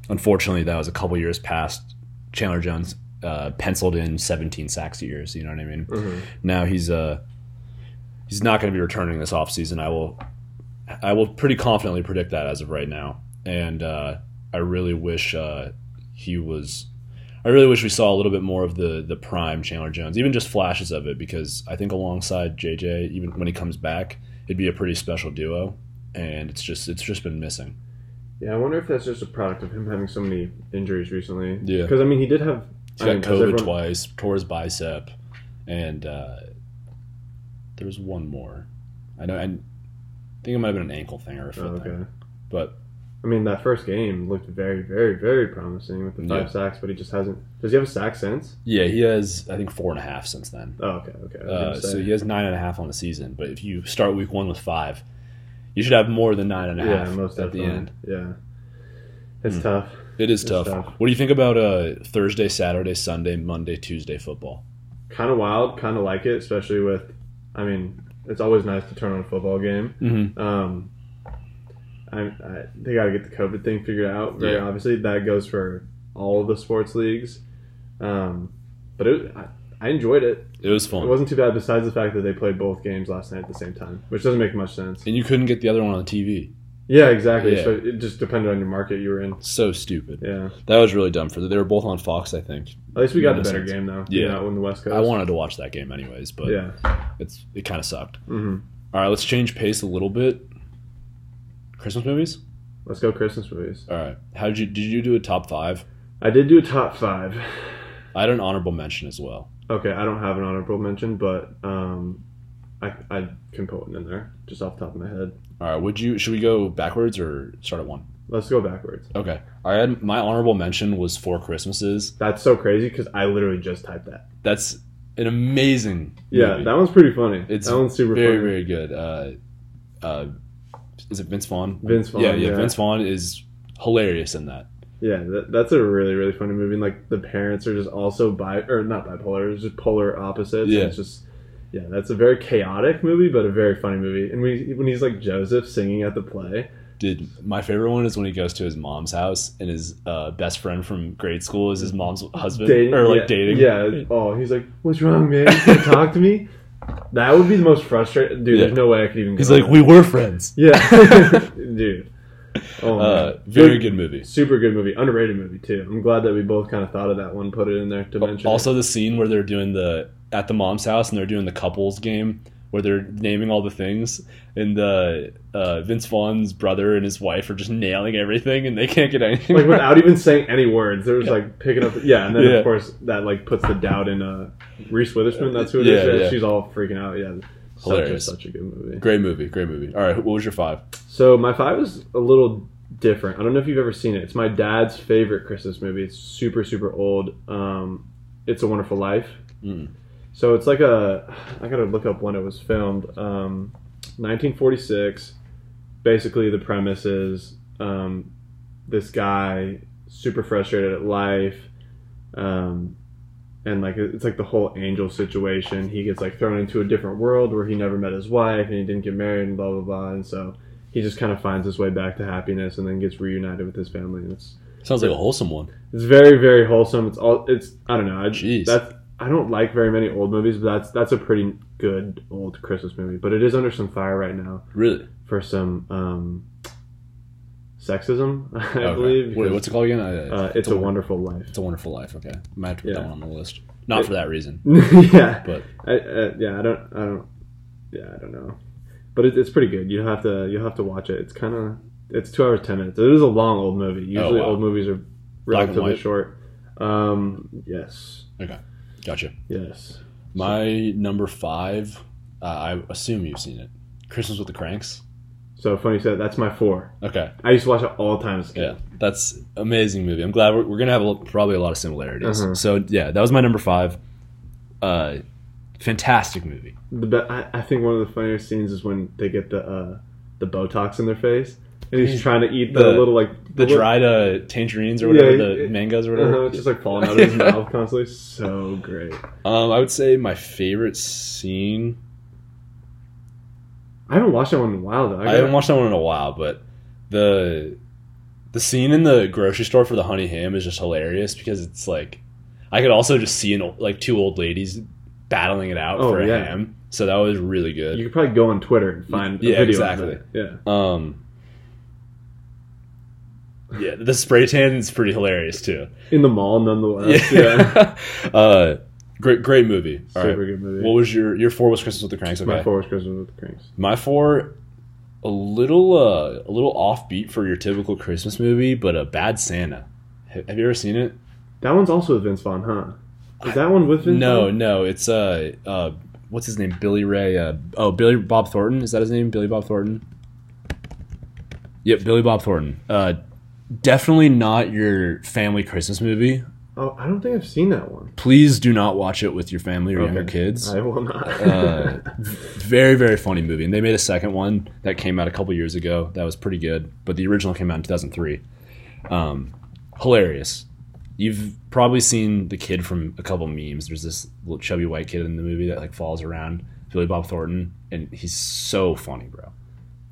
unfortunately that was a couple years past Chandler Jones. Uh, penciled in 17 sacks years. you know what I mean. hmm Now he's uh he's not going to be returning this offseason. I will I will pretty confidently predict that as of right now. And uh, I really wish uh, he was I really wish we saw a little bit more of the the prime Chandler Jones, even just flashes of it because I think alongside JJ even when he comes back, it'd be a pretty special duo and it's just it's just been missing. Yeah, I wonder if that's just a product of him having so many injuries recently. Yeah. because I mean he did have. He's I got mean, COVID everyone- twice, tore his bicep, and uh, there was one more. I know. And I think it might have been an ankle thing or a Oh, foot okay. thing. But I mean, that first game looked very, very, very promising with the five Yeah. sacks, but he just hasn't. Does he have a sack since? yeah, he has I think four and a half since then. Oh, okay, okay. Uh, so he has nine and a half on the season. But if you start week one with five, you should have more than nine and a half yeah, most at the end. Yeah, it's Hmm. tough. It is tough. tough. What do you think about uh, Thursday, Saturday, Sunday, Monday, Tuesday football? Kind of wild. Kind of like it, especially with. I mean, it's always nice to turn on a football game. Mm-hmm. Um, I, I they got to get the COVID thing figured out. Very Yeah. obviously, that goes for all of the sports leagues. Um, but it, I, I enjoyed it. It was fun. It wasn't too bad. Besides the fact that they played both games last night at the same time, which doesn't make much sense. and you couldn't get the other one on TV. Yeah, exactly. Yeah. So it just depended on your market you were in. So stupid. Yeah. That was really dumb for them. They were both on Fox, I think. At least we got the better sense. game though. Yeah. On the West Coast. I wanted to watch that game anyways, but Yeah. it's it kind of sucked. hmm All right, let's change pace a little bit. Christmas movies. Let's go Christmas movies. All right, how did you did you do a top five? I did do a top five. I had an honorable mention as well. Okay, I don't have an honorable mention, but um, I I can put one in there just off the top of my head. All right, would you should we go backwards or start at one? Let's go backwards. Okay, I had my honorable mention was Four Christmases. That's so crazy because I literally just typed that. That's an amazing. Yeah, movie. that one's pretty funny. It's that one's super very funny. very good. Uh, uh, is it Vince Vaughn? Vince Vaughn, Yeah, yeah, yeah. Vince Vaughn is hilarious in that. Yeah, that, that's a really really funny movie. And like the parents are just also bi or not bipolar, it's just polar opposites. Yeah. it's just yeah, that's a very chaotic movie, but a very funny movie. And we, when he's like Joseph singing at the play, Did my favorite one is when he goes to his mom's house and his uh, best friend from grade school is his mom's husband dating or like yeah, dating. Yeah. Oh, he's like, "What's wrong, man? You can't talk to me." That would be the most frustrating. Dude, Yeah. there's no way I could even. He's like, we were friends. Yeah, dude. Oh. Uh, very good movie. Super good movie, underrated movie too. I'm glad that we both kind of thought of that one, put it in there to mention. Also, the scene where they're doing the at the mom's house and they're doing the couples game where they're naming all the things, and uh, uh, Vince Vaughn's brother and his wife are just nailing everything, and they can't get anything. like right. without even saying any words, there was like picking up. Yeah, and then Yeah. of course that like puts the doubt in uh, Reese Witherspoon. That's who it Yeah, is. yeah. She's all freaking out. Yeah, such a, Hilarious. such a good movie. Great movie, great movie. All right, what was your five? So my five is a little different. I don't know if you've ever seen it. It's my dad's favorite Christmas movie. It's super super old. Um, it's a Wonderful Life. Mm. So it's like a. I gotta look up when it was filmed. Um, 1946. Basically, the premise is um, this guy super frustrated at life, um, and like it's like the whole angel situation. He gets like thrown into a different world where he never met his wife and he didn't get married and blah blah blah. And so he just kind of finds his way back to happiness and then gets reunited with his family. And it's Sounds like a wholesome one. it's very very wholesome. It's all it's I don't know. I, Jeez. That's I don't like very many old movies, but that's that's a pretty good old Christmas movie. But it is under some fire right now Really? for some um, sexism, I Okay. believe. Wait, what's it called again? I- uh, it's a wonderful life. It's a Wonderful Life. Okay, I might have to put Yeah. that one on the list. Not for that reason, yeah, but I, uh, yeah, I don't, I don't, yeah, I don't know, but it, it's pretty good. You have to, you have to watch it. It's kind of, it's two hours ten minutes. It is a long old movie. Usually, wow. old movies are relatively short. Um, yes, gotcha. yes. My number five, uh, I assume you've seen it. Christmas with the Cranks. So funny you said that's my four. Okay, I used to watch it all the time as a kid. yeah, that's amazing movie. I'm glad we're, we're gonna have a, probably a lot of similarities. Uh-huh. So yeah, that was my number five. Uh, fantastic movie. The be- I, I think one of the funniest scenes is when they get the uh, the Botox in their face, and he's trying to eat the, The- little like The little- dried uh, tangerines or whatever, Yeah, the it- mangoes or whatever. Uh-huh, it's just like falling out of his mouth constantly. So great. Um, I would say my favorite scene. I haven't watched that one in a while though. I haven't watched that one in a while, but the the scene in the grocery store for the honey ham is just hilarious because it's like I could also just see an like two old ladies battling it out Oh, for a yeah. ham. So that was really good. You could probably go on Twitter and find Yeah, video exactly. Yeah. um, yeah, the spray tan is pretty hilarious too. In the mall, nonetheless. Yeah. Yeah, uh, great, great movie. All Super right, good movie. what was your your four was Christmas with the Cranks? Okay, My four was Christmas with the Cranks. My four, a little uh, a little offbeat for your typical Christmas movie, but a Bad Santa. Have, have you ever seen it? That one's also with Vince Vaughn, huh? Is that one with Vince no, Vaughn? no. It's uh, uh, what's his name? Billy Ray. Uh, oh, Billy Bob Thornton. Is that his name? Billy Bob Thornton. Yep, Billy Bob Thornton. Uh, definitely not your family Christmas movie. Oh, I don't think I've seen that one. Please do not watch it with your family or Okay. younger kids. I will not. uh, very very funny movie and they made a second one that came out a couple years ago that was pretty good but the original came out in 2003 um, hilarious you've probably seen the kid from a couple memes there's this little chubby white kid in the movie that like falls around billy bob thornton and he's so funny bro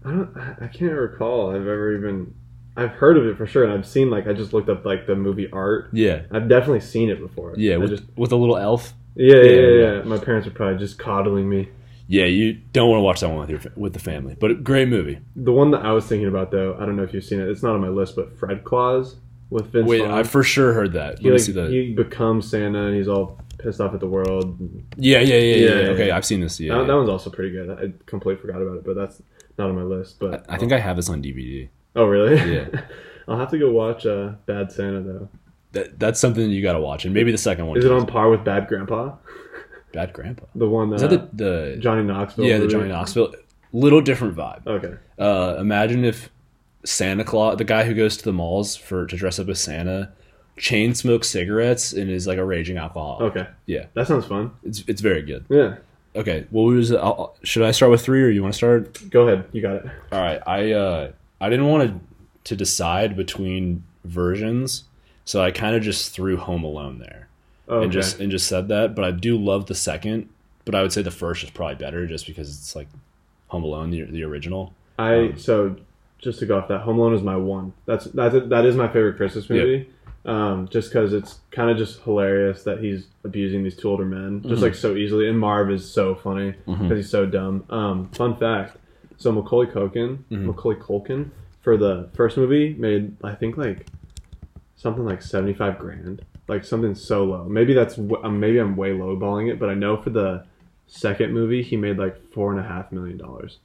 I don't. I I can't recall. I've ever even. I've heard of it for sure, and I've seen like I just looked up like the movie art. yeah I've definitely seen it before. yeah I with, just with a little elf Yeah, yeah, Yeah, yeah, yeah. My parents are probably just coddling me. Yeah, you don't want to watch that one with your with the family, but a great movie. The one that I was thinking about, though, I don't know if you've seen it. It's not on my list, but Fred Claus with Vince Wait, Vaughn. I for sure heard that. Let he, me like, see that. he becomes Santa and he's all pissed off at the world. yeah, yeah, yeah, yeah, Yeah, Okay. I've seen this. Yeah, that, yeah. that one's also pretty good. I completely forgot about it, but that's not on my list. But I think I have this on DVD. Oh, really? Yeah. I'll have to go watch uh, Bad Santa though. That, that's something you got to watch, and maybe the second one. Is it on par with Bad Grandpa? Bad Grandpa? The one Is uh, that the, the Johnny Knoxville? yeah the? Johnny Knoxville? Little different vibe. Okay. Uh, imagine if Santa Claus, the guy who goes to the malls for to dress up as Santa, chain smokes cigarettes and is like a raging alcoholic. Okay. Yeah, That sounds fun. it's it's very good. Yeah. Okay, what was I'll- should I start with three or you want to start? Go ahead. You got it. All right, I uh, I didn't want to to decide between versions, so I kind of just threw Home Alone there Okay. and just and just said that. But I do love the second, but I would say the first is probably better just because it's like Home Alone, the the original. I um, so just to go off that, Home Alone is my one. That's that's that is my favorite Christmas movie. Um, just because it's kind of just hilarious that he's abusing these two older men just Mm-hmm. like so easily, and Marv is so funny because he's so dumb. Um, fun fact: so Macaulay Culkin, Mm-hmm. Macaulay Culkin for the first movie made I think like something like seventy five grand, like something so low. Maybe that's um, maybe I'm way lowballing it, but I know for the second movie he made like four and a half million dollars.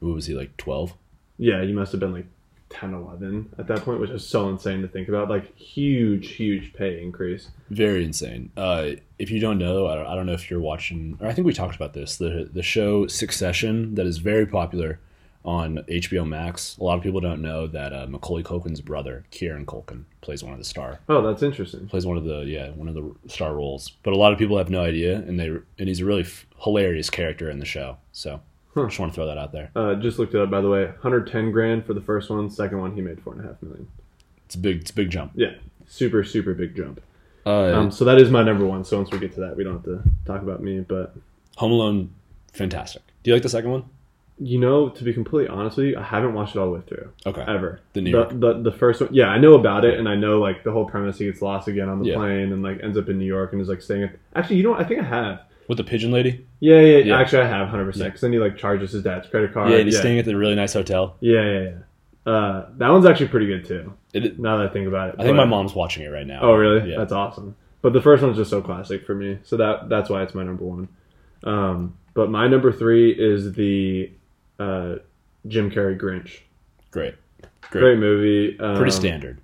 What was he like twelve? Yeah, you must have been like 10, 11 at that point, which is so insane to think about. Like, huge, huge pay increase. Very insane. Uh, if you don't know, I don't, I don't know if you're watching, or I think we talked about this. The the show Succession that is very popular on HBO Max. A lot of people don't know that uh, Macaulay Culkin's brother, Kieran Culkin, plays one of the star Oh, that's interesting. plays one of the yeah one of the star roles. But a lot of people have no idea, and they and he's a really f- hilarious character in the show. So Huh. just want to throw that out there. Uh, just looked it up, by the way. 110 grand for the first one. Second one, he made four and a half million. It's a big it's a big jump. Yeah, super, super big jump. Uh, Um, so that is my number one. So once we get to that, we don't have to talk about me. But Home Alone, fantastic. Do you like the second one? you know, to be completely honest with you, I haven't watched it all the way through Okay. ever. The New the, York. the the first one, yeah, I know about it, and I know like the whole premise. He gets lost again on the Yeah. plane, and like ends up in New York, and is like staying at. Actually, you know what? I think I have. With the pigeon lady? Yeah, yeah, Yeah. Actually, I have hundred percent. Yeah. Because then he like charges his dad's credit card. yeah, he's yeah. staying at the really nice hotel. yeah, yeah, yeah. Uh, that one's actually pretty good too. It, Now that I think about it, I think But- my mom's watching it right now. Oh, really? Yeah. That's awesome. But the first one's just so classic for me, so that that's why it's my number one. Um, but my number three is the uh, Jim Carrey Grinch. Great. Great. Great movie. Um, Pretty standard.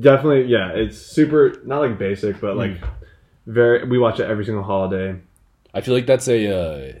Definitely, yeah. It's super not like basic, but like Mm. very. We watch it every single holiday. I feel like that's a uh,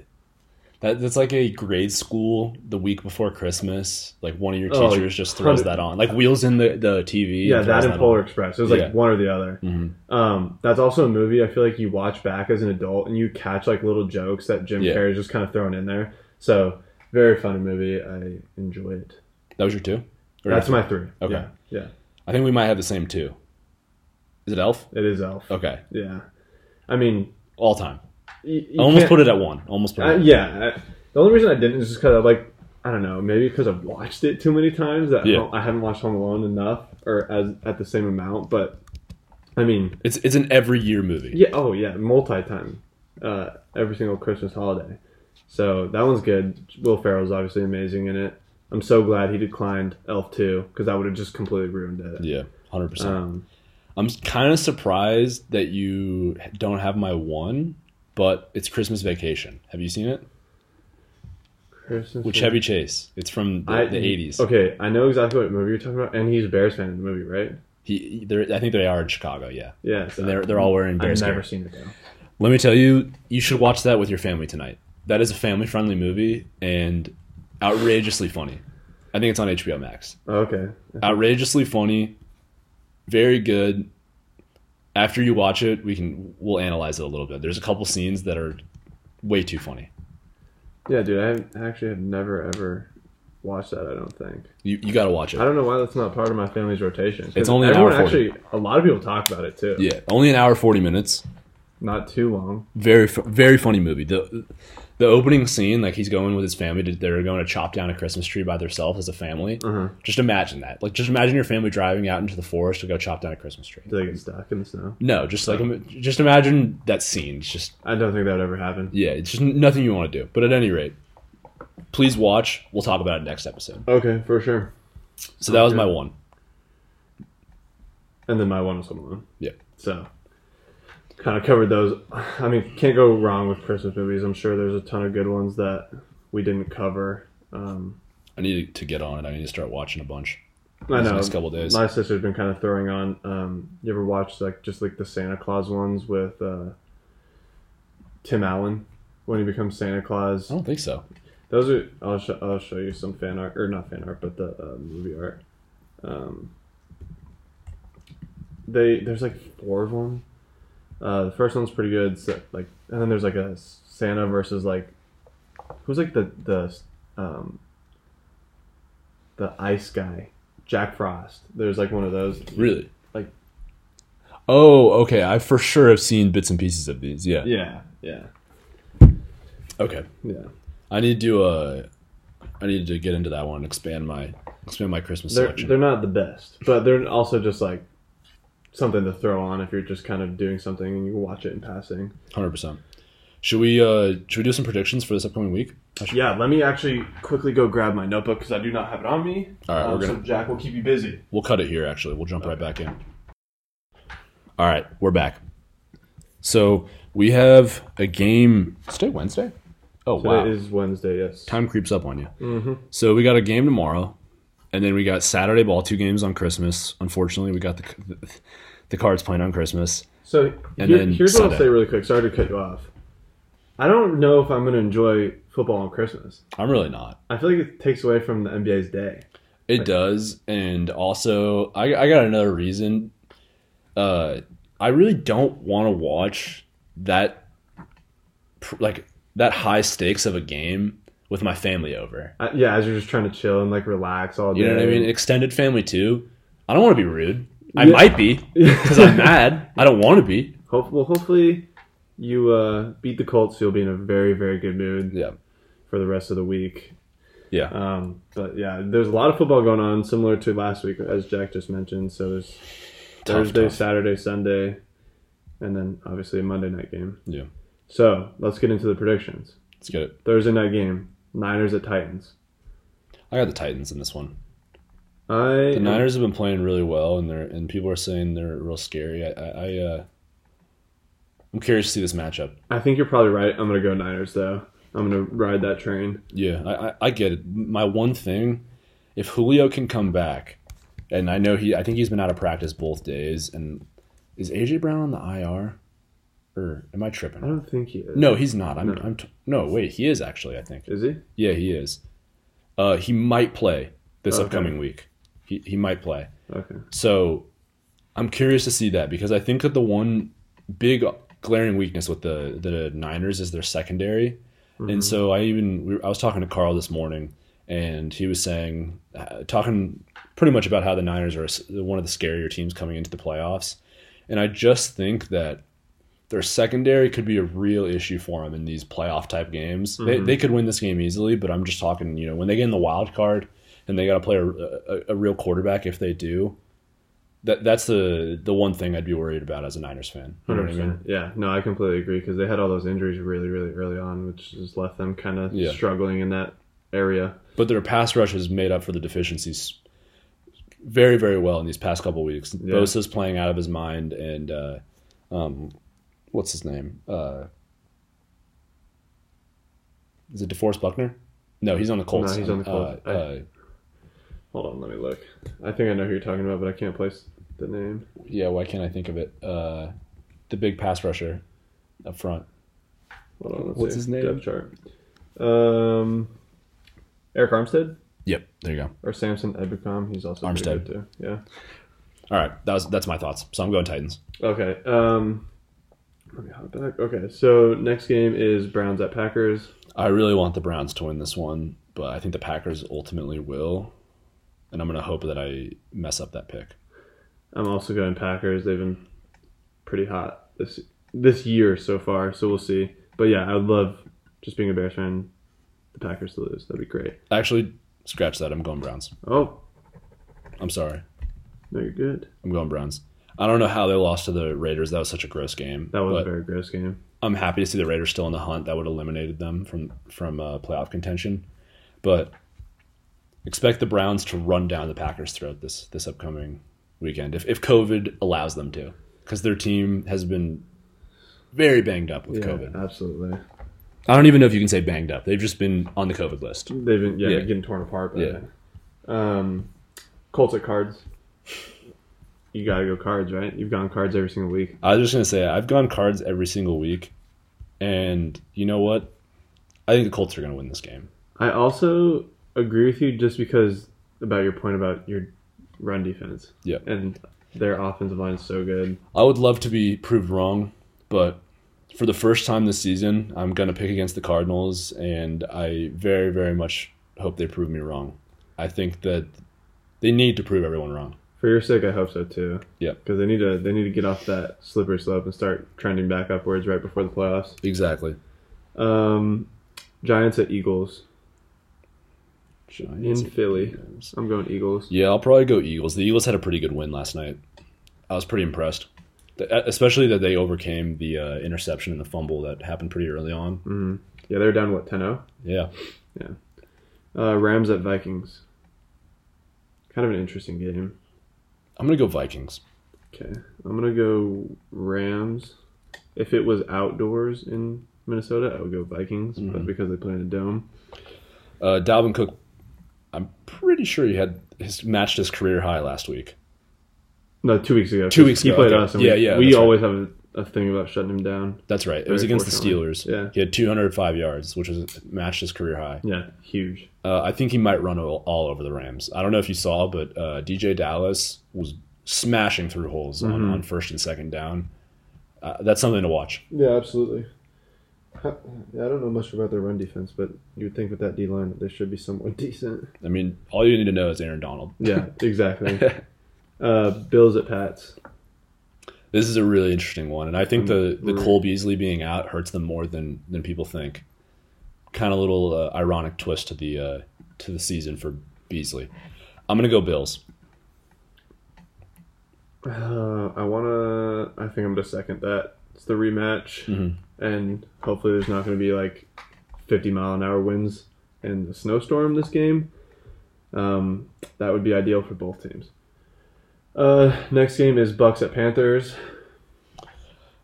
that that's like a grade school the week before Christmas. Like one of your Oh, teachers just throws 100 that on, like wheels in the the TV. Yeah, that throws and Polar on. Express. It was like Yeah. one or the other. Mhm. Um, that's also a movie I feel like you watch back as an adult and you catch like little jokes that Jim Yeah. Carrey's just kind of throwing in there. So very funny movie. I enjoy it. That was your two. Or That's your- my three. Okay. Yeah, yeah. I think we might have the same two. Is it Elf? It is Elf. Okay, Yeah. I mean, all time. Y- I almost put it at one. Almost put it. At one. yeah. I, the only reason I didn't is just because I like I don't know maybe because I've watched it too many times that Yeah. I haven't watched Home Alone enough or as at the same amount. But I mean, It's it's an every year movie. Yeah. Oh, yeah. Multi time. Uh, every single Christmas holiday. So that one's good. Will Ferrell's obviously amazing in it. I'm so glad he declined Elf 2 because that would have just completely ruined it. Yeah, hundred percent. Um, I'm kind of surprised that you don't have my one, but it's Christmas Vacation. Have you seen it? Christmas With Chevy Chase. It's from the, I- the 80s. Okay, I know exactly what movie you're talking about, and he's a Bears fan in the movie, right? He, I think they are in Chicago. Yeah, Yeah. So and they're they're all wearing Bears. I've never gear. seen it though. Let me tell you, you should watch that with your family tonight. That is a family friendly movie and outrageously funny. I think it's on HBO Max. Oh, okay. Outrageously funny, very good. After you watch it, we can we'll analyze it a little bit. There's a couple scenes that are way too funny. Yeah, dude. I actually have never ever watched that. I don't think. You you got to watch it. I don't know why that's not part of my family's rotation. It's only an hour 40. actually. A lot of people talk about it too. Yeah, only an hour forty minutes. Not too long. Very very funny movie. The the opening scene, like he's going with his family, to, they're going to chop down a Christmas tree by themselves as a family. Uh-huh. Just imagine that. Like, just imagine your family driving out into the forest to go chop down a Christmas tree. Do they get stuck in the snow? No, just like just imagine that scene. It's just I don't think that would ever happen. yeah, it's just nothing you want to do. But at any rate, please watch. We'll talk about it next episode. Okay, for sure. So that was my one. And then my one was Home Alone. Yeah. So, kind of covered those. I mean, can't go wrong with Christmas movies. I'm sure there's a ton of good ones that we didn't cover. Um, I need to get on it. I need to start watching a bunch. I know. next couple days. My sister's been kind of throwing on. Um, you ever watch like just like the Santa Claus ones with uh, Tim Allen when he becomes Santa Claus? I don't think so. Those are. I'll show. I'll show you some fan art or not fan art, but the uh, movie art. Um, they there's like four of them. Uh, the first one's pretty good. So, like, and then there's like a Santa versus like who's like the the um the ice guy, Jack Frost. There's like one of those. Really? Like- Oh, okay. I for sure have seen bits and pieces of these. Yeah. Yeah, yeah, Okay. yeah. I need to. Uh, I need to get into that one. Expand my expand my Christmas They're selection. they're not the best, but they're also just like something to throw on if you're just kind of doing something and you watch it in passing. Hundred percent. Should we? Uh, should we do some predictions for this upcoming week? Yeah, let me actually quickly go grab my notebook because I do not have it on me. All right, Um, we're gonna- So Jack will keep you busy. We'll cut it here. Actually, we'll jump right back in. All right, we're back. So we have a game. Today Wednesday? Oh Today wow! is Wednesday. Yes. Time creeps up on you. Mm-hmm. So we got a game tomorrow, and then we got Saturday ball. Two games on Christmas. Unfortunately, we got the the cards playing on Christmas. So And here- then here's what I'll say really quick. Sorry to cut you off. I don't know if I'm going to enjoy football on Christmas. I'm really not. I feel like it takes away from the NBA's day. It does, and also I, I got another reason. Uh, I really don't want to watch that, like that high stakes of a game with my family over. I, yeah, as you're just trying to chill and like relax all day. You know what I mean? Extended family too. I don't want to be rude. I Yeah. might be because I'm mad. I don't want to be. Hope, well, hopefully you uh, beat the Colts. You'll be in a very, very good mood Yeah, for the rest of the week. yeah. Um, but yeah, there's a lot of football going on, similar to last week, as Jack just mentioned. So there's Tough, Thursday, tough. Saturday, Sunday, and then obviously a Monday night game. Yeah. So let's get into the predictions. Let's get it. Thursday night game, Niners at Titans. I got the Titans in this one. I The Niners have been playing really well, and they're and people are saying they're real scary. I, I, I uh, I'm curious to see this matchup. I think you're probably right. I'm gonna go Niners though. I'm gonna ride that train. Yeah, I, I, I get it. My one thing, if Julio can come back, and I know he, I think he's been out of practice both days. And is AJ Brown on the IR, or am I tripping? I don't think he is. No, he's not. I'm, No. I'm t- no. Wait, he is actually. I think. is he? Yeah, he is. Uh, he might play this Okay. upcoming week. He he might play. Okay. So I'm curious to see that because I think that the one big glaring weakness with the the Niners is their secondary. And so I even we, I was talking to Carl this morning, and he was saying, uh, talking pretty much about how the Niners are one of the scarier teams coming into the playoffs, and I just think that their secondary could be a real issue for them in these playoff type games. They, they could win this game easily, but I'm just talking, you know, when they get in the wild card and they got to play a, a, a real quarterback if they do. That that's the the one thing I'd be worried about as a Niners fan. You know what I mean? Yeah, no, I completely agree because they had all those injuries really, really early on, which just left them kind of Yeah. struggling in that area. But their pass rush has made up for the deficiencies very, very well in these past couple weeks. Yeah. Bosa's playing out of his mind, and uh, um, what's his name? Uh, is it DeForest Buckner? No, he's on the Colts. No, he's on the Colts. Uh, uh, Hold on, let me look. I think I know who you're talking about, but I can't place the name. yeah, why can't I think of it? Uh, the big pass rusher up front. Hold on, let's What's see. his name? Depth chart. Um, Arik Armstead Yep, there you go. or Samson Ebukam. He's also Armstead. too. Yeah. All right, that was that's my thoughts. So I'm going Titans. Okay. Um, let me hop back. Okay, so next game is Browns at Packers. I really want the Browns to win this one, but I think the Packers ultimately will, and I'm going to hope that I mess up that pick. I'm also going Packers. They've been pretty hot this this year so far, so we'll see. But yeah, I would love just being a Bears fan, the Packers to lose. That'd be great. Actually, scratch that. I'm going Browns. Oh, I'm sorry. no, you're good. I'm going Browns. I don't know how they lost to the Raiders. That was such a gross game. That was a very gross game. I'm happy to see the Raiders still in the hunt. That would have eliminated them from from uh, playoff contention. But expect the Browns to run down the Packers throughout this this upcoming weekend if if COVID allows them to, because their team has been very banged up with Yeah, COVID. absolutely. I don't even know if you can say banged up. They've just been on the COVID list. They've been yeah, Yeah. getting torn apart. By Yeah. Um, Colts at cards. You gotta go cards, right? You've gone cards every single week. I was just gonna say I've gone cards every single week, and you know what? I think the Colts are gonna win this game. I also agree with you just because about your point about your run defense. Yeah. And their offensive line is so good. I would love to be proved wrong, but for the first time this season, I'm going to pick against the Cardinals, and I very, very much hope they prove me wrong. I think that they need to prove everyone wrong. For your sake, I hope so too. Yeah. Because they need to they need to get off that slippery slope and start trending back upwards right before the playoffs. Exactly. Um, Giants at Eagles Giants. in Philly. I'm going Eagles. Yeah, I'll probably go Eagles. The Eagles had a pretty good win last night. I was pretty impressed, especially that they overcame the uh, interception and the fumble that happened pretty early on. hmm Yeah, they're down what 10-0? Yeah, Uh, Rams at Vikings. Kind of an interesting game. I'm gonna go Vikings. Okay, I'm gonna go Rams. If it was outdoors in Minnesota, I would go Vikings, but Mhm. because they play in a dome, Uh, Dalvin Cook, I'm pretty sure he had his matched his career high last week. no, two weeks ago. Two weeks he ago, played okay. us. And Yeah, we, yeah, We that's right. always have a, thing about shutting him down. That's right. It was against the. Steelers. Yeah. He had 205 yards, which was matched his career high. Yeah, huge. Uh, I think he might run all, all over the Rams. I don't know if you saw, but uh, DeeJay Dallas was smashing through holes on, Mhm. on first and second down. Uh, that's something to watch. Yeah, absolutely. Yeah, I don't know much about their run defense, but you would think with that D line that they should be somewhat decent. I mean, all you need to know is Aaron Donald. Yeah, exactly. uh, Bills at Pats. This is a really interesting one, and I think the the Mm. Cole Beasley being out hurts them more than than people think. Kind of little uh, ironic twist to the uh, to the season for Beasley. I'm gonna go Bills. Uh, I wanna. I think I'm gonna second that. It's the rematch, Mhm. and hopefully there's not gonna be like 50 mile an hour winds and a snowstorm this game. Um, that would be ideal for both teams. Uh, next game is Bucks at Panthers.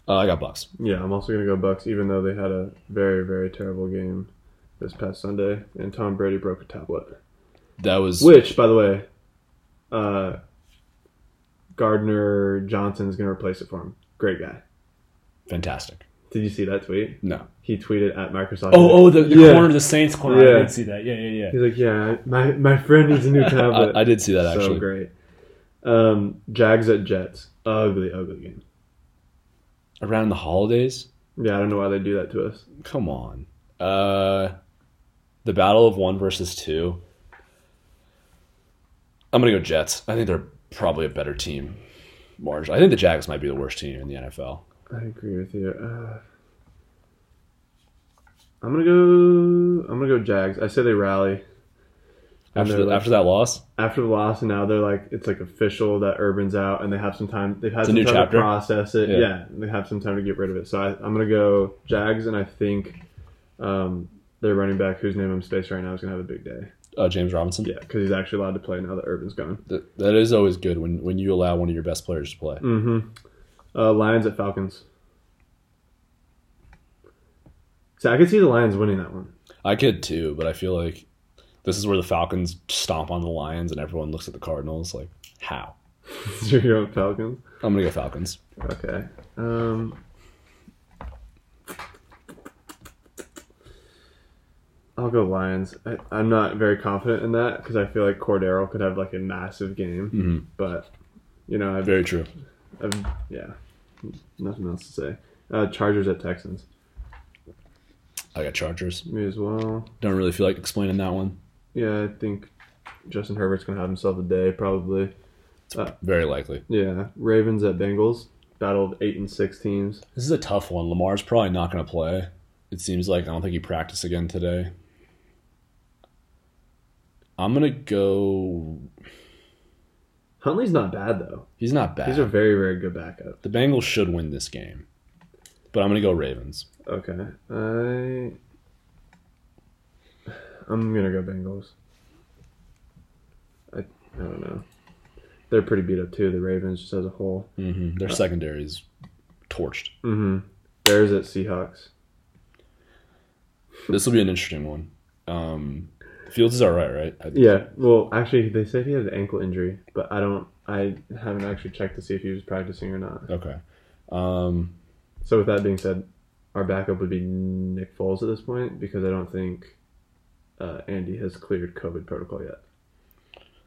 Uh, I got Bucks. Yeah, I'm also gonna go Bucks, even though they had a very very terrible game this past Sunday, and Tom Brady broke a tablet. That was Which, by the way, uh, Gardner Johnson is gonna replace it for him. Great guy. fantastic. Did you see that tweet? No. He tweeted at Microsoft. Oh, oh, the, the Yeah. corner, the Saints corner. Yeah. I did see that. Yeah, yeah, yeah. He's like, yeah, my my friend needs a new tablet. I, I did see that so actually. great. Um, Jags at Jets. Ugly, ugly game. Around the holidays, Yeah, I don't know why they do that to us. come on. Uh, the battle of one versus two. I'm gonna go Jets. I think they're probably a better team. Margin. I think the Jags might be the worst team in the NFL. I agree with you. Uh, I'm gonna go. I'm gonna go Jags. I say they rally. After the, like- after that loss, after the loss, and now they're like it's like official that Urban's out, and they have some time. They've had It's some new time chapter? to process it. Yeah. Yeah. they have some time to get rid of it. So I, I'm gonna go Jags, and I think um, their running back, whose name I'm spaced right now, is gonna have a big day. uh, James Robinson. Yeah, because he's actually allowed to play now that Urban's gone. Th- that is always good when, when you allow one of your best players to play. Mm-hmm. Uh, Lions at Falcons. So I could see the Lions winning that one. I could too, but I feel like this is where the Falcons stomp on the Lions and everyone looks at the Cardinals like, how? So you're going Falcons. I'm gonna go Falcons. Okay. Um, I'll go Lions. I, I'm not very confident in that because I feel like Cordarrelle could have like a massive game, hmm but you know, I've, Very true. I've yeah, nothing else to say. Uh, Chargers at Texans. I got Chargers. Me as well. Don't really feel like explaining that one. Yeah, I think Justin Herbert's gonna have himself a day probably. Uh, very likely. Yeah, Ravens at Bengals. Battle of eight and six teams. This is a tough one. Lamar's probably not gonna play. It seems like I don't think he practiced again today. I'm gonna go. Huntley's not bad though. He's not bad. He's a very very good backup. the Bengals should win this game, but I'm gonna go Ravens. Okay, I I'm gonna go Bengals. I I don't know. They're pretty beat up too. The Ravens just as a whole. Mm-hmm. Their secondary is torched. Mm-hmm. Bears at Seahawks. This will be an interesting one. Um, Fields is all right, right? I- Yeah. Well, actually, they said he had an ankle injury, but I don't. I haven't actually checked to see if he was practicing or not. Okay. Um, So with that being said, our backup would be Nick Foles at this point because I don't think uh, Andy has cleared COVID protocol yet.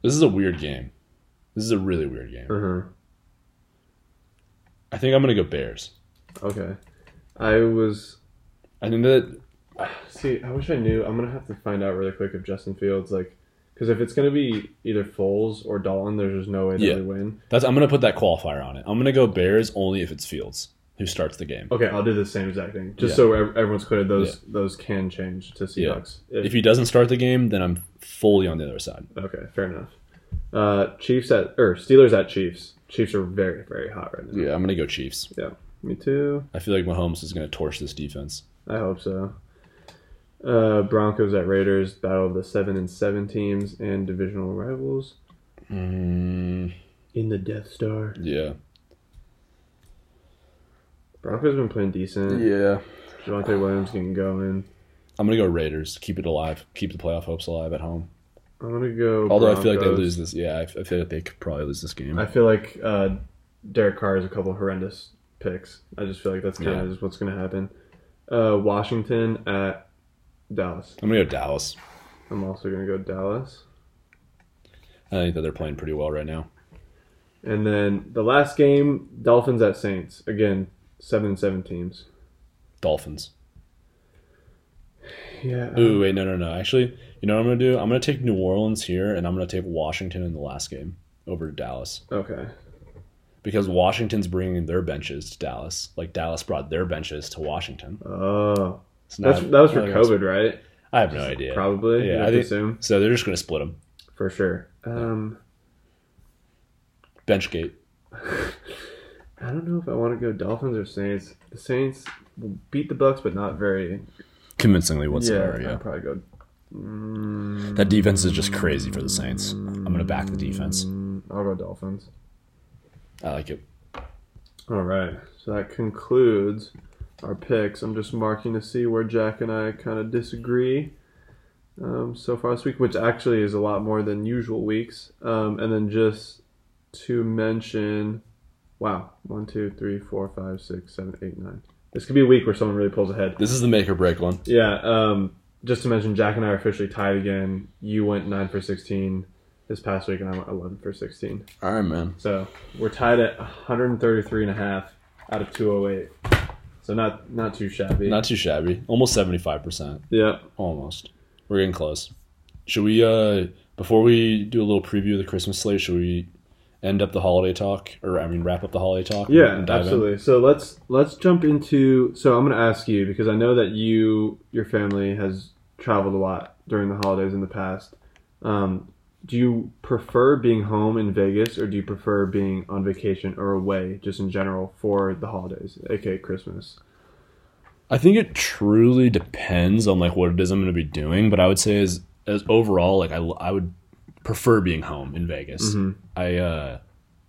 this is a weird game. This is a really weird game. Uh huh. I think I'm gonna go Bears. Okay. I was I think that see. I wish I knew. I'm gonna have to find out really quick if Justin Fields like, because if it's gonna be either Foles or Dalton, there's just no way that Yeah. they win. that's I'm gonna put that qualifier on it. I'm gonna go Bears only if it's Fields who starts the game. Okay, I'll do the same exact thing, just Yeah. so everyone's clear. Those those can change to Yeah. Seahawks. If he doesn't start the game, then I'm fully on the other side. Okay, fair enough. Uh, Chiefs at or Steelers at Chiefs. Chiefs are very very hot right now. Yeah, I'm gonna go Chiefs. Yeah, me too. I feel like Mahomes is gonna torch this defense. I hope so. Uh, Broncos at Raiders. Battle of the seven and seven teams and divisional rivals Mm, in the Death Star. yeah. Broncos have been playing decent. Yeah. Javonte Williams getting going. I'm gonna go Raiders. Keep it alive. Keep the playoff hopes alive at home. I'm gonna go. Although I feel like they lose this. Yeah, I I feel like they could probably lose this game. I feel like uh, Derek Carr has a couple horrendous picks. I just feel like that's kind Yeah. of just what's gonna happen. Uh, Washington at Dallas. I'm gonna go Dallas. I'm also gonna go Dallas. I think that they're playing pretty well right now. And then the last game, Dolphins at Saints. Again, seven and seven teams. Dolphins. Yeah. Ooh, wait, no, no, no. Actually, you know what I'm gonna do? I'm gonna take New Orleans here, and I'm gonna take Washington in the last game over to Dallas Okay. because Washington's bringing their benches to Dallas, like Dallas brought their benches to Washington. Oh, So now- that was for COVID, right? I have no idea. Probably. Yeah, I think- assume So they're just gonna split them. for sure. Um, Benchgate. I don't know if I want to go Dolphins or Saints. The Saints will beat the Bucks, but not very. Convincingly whatsoever. yeah, Yeah. I'd probably go. Mm, That defense is just crazy for the Saints. I'm gonna back the defense. I'll go Dolphins. I like it. All right, so that concludes our picks. I'm just marking to see where Jack and I kind of disagree um, so far this week, which actually is a lot more than usual weeks. Um, and then just to mention, wow, one, two, three, four, five, six, seven, eight, nine. This could be a week where someone really pulls ahead. This is the make or break one. Yeah. Um, just to mention, Jack and I are officially tied again. You went nine for sixteen this past week, and I went eleven for sixteen. All right, man. So we're tied at 133 and a half out of 208. So not not too shabby. Not too shabby. Almost seventy five percent. yeah. Almost. We're getting close. Should we uh before we do a little preview of the Christmas slate, should we end up the holiday talk or I mean wrap up the holiday talk? Yeah, dive in? absolutely. So let's let's jump into. So I'm going to ask you because I know that you your family has traveled a lot during the holidays in the past. Um, do you prefer being home in Vegas or do you prefer being on vacation or away just in general for the holidays, aka Christmas? I think it truly depends on like what it is I'm going to be doing, but I would say as as overall like I I would prefer being home in Vegas. Mhm. I uh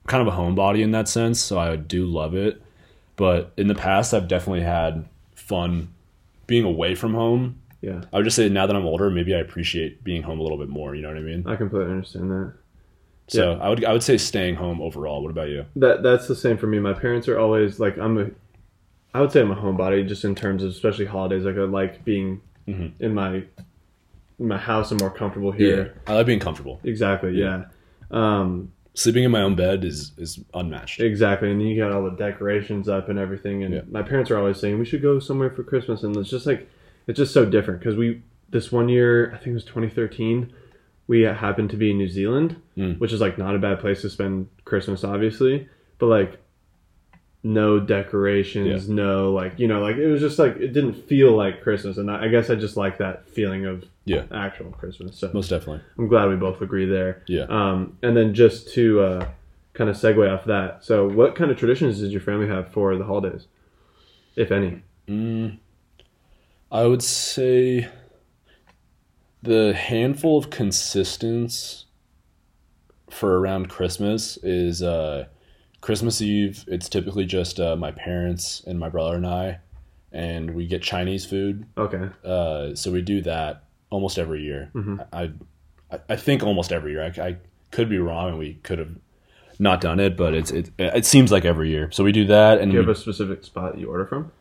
kind of a homebody in that sense, so I do love it. But in the past I've definitely had fun being away from home. Yeah, I would just say now that I'm older, maybe I appreciate being home a little bit more, you know what I mean? I completely understand that. So I would I would say staying home overall. What about you? That that's the same for me. My parents are always like I'm a I would say I'm a homebody just in terms of especially holidays. Like I like being Mhm. in my in my house and more comfortable here. I like being comfortable. Exactly. Yeah. Um, Sleeping in my own bed is is unmatched. exactly. And you got all the decorations up and everything. And Yeah. my parents are always saying we should go somewhere for Christmas. And it's just like it's just so different because we this one year I think it was 2013 we happened to be in New Zealand, Mm. which is like not a bad place to spend Christmas, obviously. But like no decorations, no like you know, like it was just like it didn't feel like Christmas, and I, I guess I just like that feeling of Yeah. actual Christmas. So Most definitely. I'm glad we both agree there. Yeah. Um, and then just to uh, kind of segue off that, so what kind of traditions did your family have for the holidays, if any? Mm, I would say the handful of consistence for around Christmas is uh, Christmas Eve. It's typically just uh, my parents and my brother and I, and we get Chinese food. Okay. Uh, so we do that almost every year. Mhm. I, I I think almost every year. I, I could be wrong, and we could have not done it, but it's it it seems like every year. So we do that, and Do you we- have a specific spot you order from?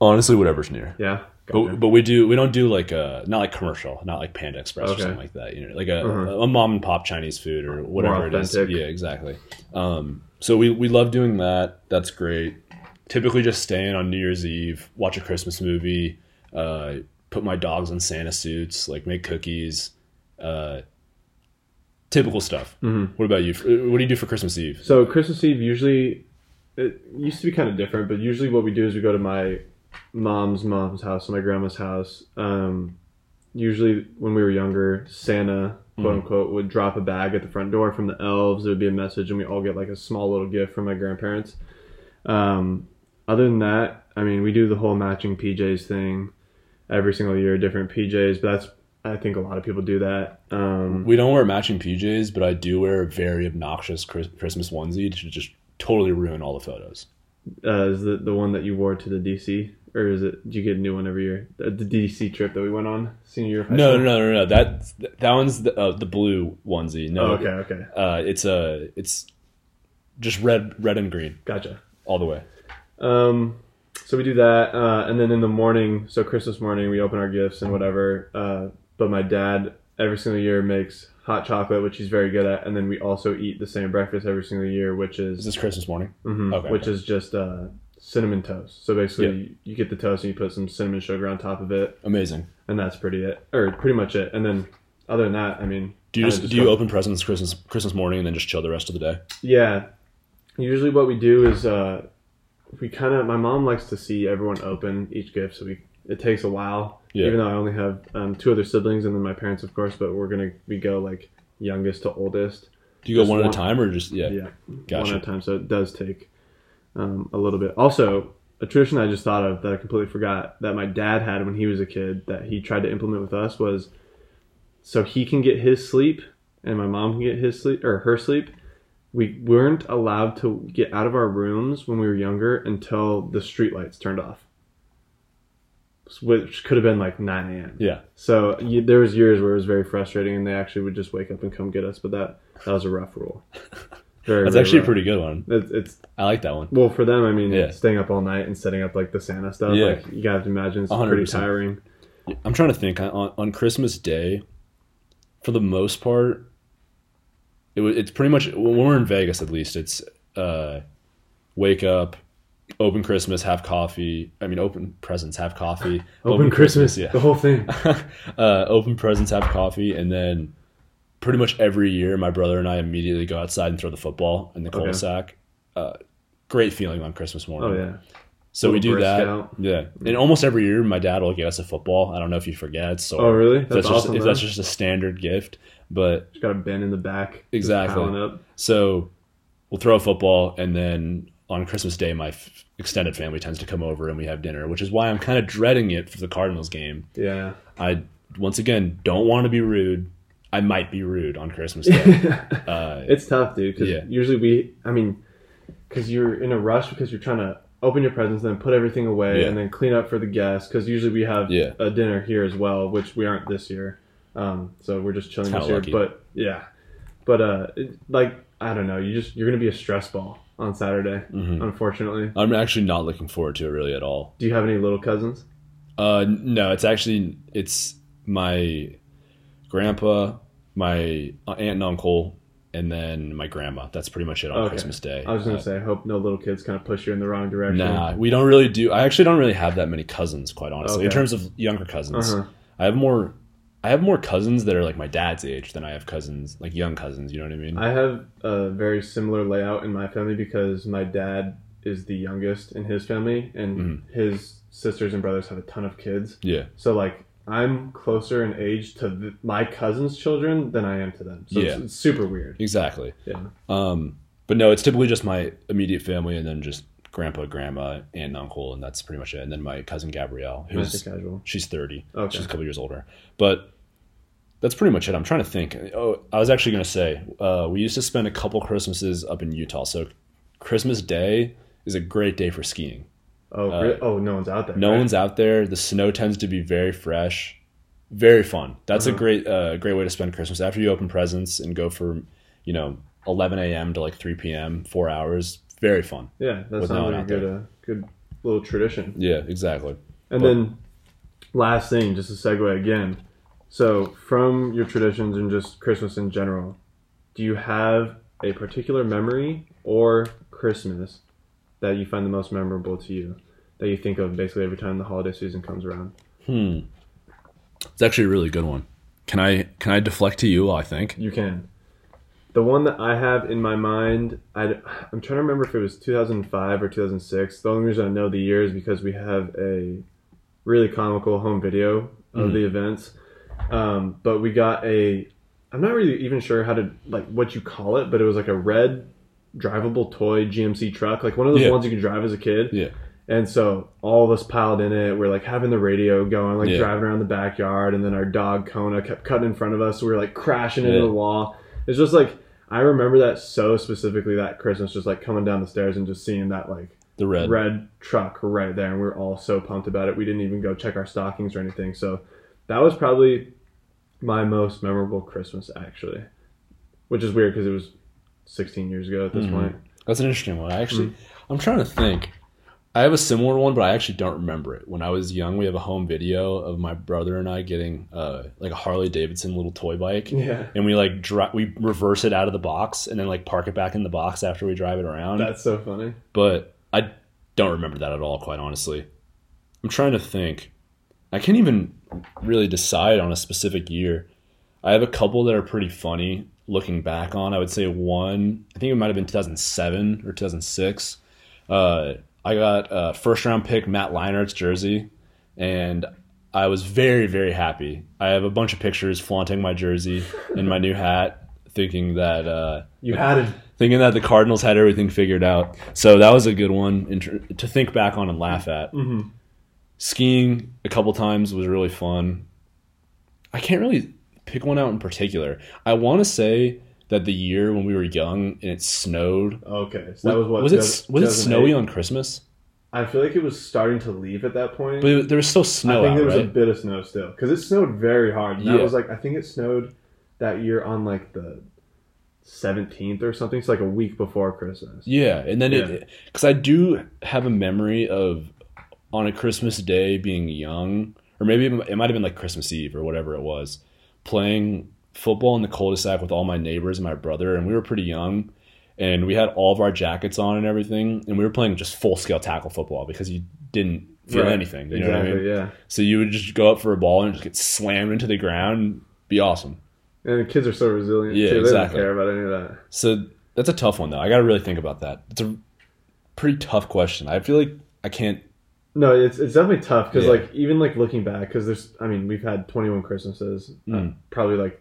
honestly, whatever's near. Yeah. Gotcha. But, but we do we don't do like a not like commercial, not like Panda Express Okay. or something like that. You know, like a, Uh-huh. a mom and pop Chinese food or whatever it is. Yeah, exactly. Um, so we we love doing that. That's great. Typically, just staying on New Year's Eve, watch a Christmas movie, uh, put my dogs in Santa suits, like make cookies. Uh, typical stuff. Mhm. What about you? What do you do for Christmas Eve? So Christmas Eve usually it used to be kind of different, but usually what we do is we go to my mom's mom's house, my grandma's house. Um, usually when we were younger, Santa quote Mhm. unquote would drop a bag at the front door from the elves. There would be a message, and we all get like a small little gift from my grandparents. Um, other than that, I mean, we do the whole matching PJs thing every single year, different PJs. But that's I think a lot of people do that. Um, We don't wear matching PJs, but I do wear a very obnoxious Christmas onesie to just totally ruin all the photos. uh, is the the one that you wore to the DC, or is it? Do you get a new one every year? The, the DC trip that we went on senior year. No, no, no, no, no. That that one's the, uh, the blue onesie. No, Oh, okay, okay, Uh, it's a it's just red, red and green gotcha. all the way. Um, so we do that, uh, and then in the morning, so Christmas morning, we open our gifts and whatever. Uh, but my dad every single year makes hot chocolate, which he's very good at, and then we also eat the same breakfast every single year, which Is is this Christmas morning? mhm, Okay, which okay. is just uh, cinnamon toast. So basically, you get the toast and you put some cinnamon sugar on top of it, Amazing. and that's pretty it, or pretty much it. And then other than that, I mean, Do you kinda just, do you open presents Christmas Christmas morning and then just chill the rest of the day? Yeah. Usually what we do is uh we kind of my mom likes to see everyone open each gift so we it takes a while. Yeah. Even though I only have um, two other siblings and then my parents of course, but we're going to we go like youngest to oldest. Do you go Just one at a time or just yeah? Yeah. Gotcha. One at a time so it does take um, a little bit. Also, a tradition I just thought of that I completely forgot that my dad had when he was a kid that he tried to implement with us was so he can get his sleep and my mom can get his sleep or her sleep. We weren't allowed to get out of our rooms when we were younger until the street lights turned off, which could have been like 9 a.m. Yeah. So you, there was years where it was very frustrating, and they actually would just wake up and come get us. But that that was a rough rule. Very, That's very actually a pretty good one. It's, it's I like that one. well for them. I mean, Yeah. staying up all night and setting up like the Santa stuff. Yeah. Like you gotta imagine it's pretty 100%. tiring. I'm trying to think on, on Christmas Day. For the most part, it was it's pretty much when we're in Vegas at least. It's uh, wake up, open Christmas, have coffee. I mean, open presents, have coffee. Open, Christmas, yeah. the whole thing. uh, open presents, have coffee, and then pretty much every year, my brother and I immediately go outside and throw the football in the Okay. cul-de-sac. Uh, great feeling on Christmas morning. Oh yeah. So we do that. Scout. Yeah, and almost every year, my dad will get us a football. I don't know if he forgets or Oh really? if That's, that's, just awesome. if though. that's just a standard gift. But Just got a bend in the back. Exactly. So we'll throw a football, and then on Christmas Day, my f- extended family tends to come over and we have dinner, which is why I'm kind of dreading it for the Cardinals game. Yeah. I once again don't want to be rude. I might be rude on Christmas Day. uh, It's tough, dude. Because Yeah. usually we, I mean, because you're in a rush because you're trying to open your presents, then put everything away, Yeah. and then clean up for the guests. Because usually we have Yeah. a dinner here as well, which we aren't this year. Um, so we're just chilling this year. lucky. But yeah, but uh, it, like I don't know, you just you're gonna be a stress ball on Saturday. mhm. Unfortunately, I'm actually not looking forward to it really at all. do you have any little cousins? Uh, no, it's actually it's my grandpa, my aunt and uncle, and then my grandma. That's pretty much it on Okay. Christmas Day. I was gonna Uh, say, I hope no little kids kind of push you in the wrong direction. Nah, we don't really do. I actually don't really have that many cousins, quite honestly, in terms of younger cousins. Uh-huh. I have more I have more cousins that are like my dad's age than I have cousins, like young cousins. You know what I mean? I have a very similar layout in my family because my dad is the youngest in his family, and Mhm. his sisters and brothers have a ton of kids. yeah, So like I'm closer in age to th- my cousins' children than I am to them. So Yeah. it's, it's super weird. exactly. Yeah. Um, but no, it's typically just my immediate family, and then just grandpa, grandma, aunt, and uncle, and that's pretty much it. And then my cousin Gabrielle, who's casual. she's thirty. Okay. She's a couple years older, but that's pretty much it. I'm trying to think. Oh, I was actually going to say uh, we used to spend a couple Christmases up in Utah. So Christmas Day is a great day for skiing. Oh, Uh, really? oh, no one's out there. No right? one's out there. The snow tends to be very fresh, very fun. That's a Uh-huh. great uh, great way to spend Christmas after you open presents and go for you know 11 a.m. to like 3 p.m. four hours. Very fun. Yeah, that with no like a good, uh, good little tradition. Yeah, exactly. And But- then, last thing, just a segue again. So, from your traditions and just Christmas in general, do you have a particular memory or Christmas that you find the most memorable to you? That you think of basically every time the holiday season comes around? Hmm. It's actually a really good one. Can I can I deflect to you? I think. You can. The one that I have in my mind, I, I'm trying to remember if it was 2005 or 2006. The only reason I know the year is because we have a really comical home video of Mhm. the events. Um, but we got a, I'm not really even sure how to, like, what you call it, but it was like a red drivable toy GMC truck, like one of those Yeah. ones you can drive as a kid. Yeah. And so all of us piled in it. We're like having the radio going, like Yeah. driving around the backyard, and then our dog Kona kept cutting in front of us. So we were like crashing into the wall. It's just like I remember that so specifically that Christmas, just like coming down the stairs and just seeing that like The red. red truck right there, and we were all so pumped about it. We didn't even go check our stockings or anything. So that was probably my most memorable Christmas actually, which is weird because it was 16 years ago at this Mhm. point. That's an interesting one. I actually, Mm. I'm trying to think. I have a similar one, but I actually don't remember it. When I was young, we have a home video of my brother and I getting uh, like a Harley Davidson little toy bike, Yeah, and we like dri- we reverse it out of the box and then like park it back in the box after we drive it around. that's so funny. but I don't remember that at all, quite honestly. I'm trying to think. I can't even really decide on a specific year. I have a couple that are pretty funny looking back on. I would say one, I think it might have been 2007 or 2006. Uh, I got a first round pick Matt Leinert's jersey, and I was very, very happy. I have a bunch of pictures flaunting my jersey and my new hat, thinking that uh, You had it. thinking that the Cardinals had everything figured out. So that was a good one to think back on and laugh at. hmm Skiing a couple times was really fun. I can't really pick one out in particular. I want to say that the year when we were young and it snowed. Okay, so that was what was it? Was it snowy on Christmas? I feel like it was starting to leave at that point. But it, there was still snow. I think out, there was a bit of snow still because it snowed very hard. And That Yeah. was like I think it snowed that year on like the seventeenth or something. So like a week before Christmas. Yeah, and then Yeah. it because I do have a memory of on a Christmas day being young, or maybe it might have been like Christmas Eve or whatever it was, playing football in the cul-de-sac with all my neighbors and my brother, and we were pretty young, and we had all of our jackets on and everything, and we were playing just full scale tackle football because you didn't feel Right. anything. You exactly. know what I mean? Yeah. So you would just go up for a ball and just get slammed into the ground, and be awesome. And the kids are so resilient. Yeah, too. They exactly. don't care about any of that. So that's a tough one though. I got to really think about that. It's a pretty tough question. I feel like I can't. No, it's it's definitely tough because Yeah. like even like looking back because there's I mean we've had 21 Christmases, uh, Mm. probably like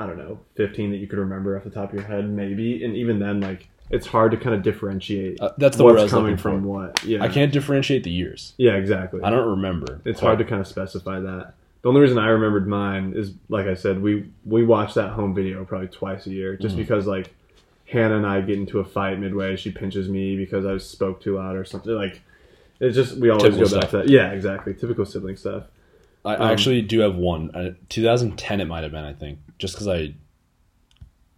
I don't know 15 that you could remember off the top of your head maybe, and even then like it's hard to kind of differentiate Uh, that's the word I what's was coming from for. what. Yeah, I can't differentiate the years. Yeah, exactly. I don't remember. It's hard to kind of specify that. The only reason I remembered mine is, like I said, we we watch that home video probably twice a year, just Mhm. because like Hannah and I get into a fight midway. She pinches me because I spoke too loud or something. Like it's just we always Typical go back to that. Yeah, exactly. Typical sibling stuff. I, um, I actually do have one. Uh, 2010, it might have been. I think just because I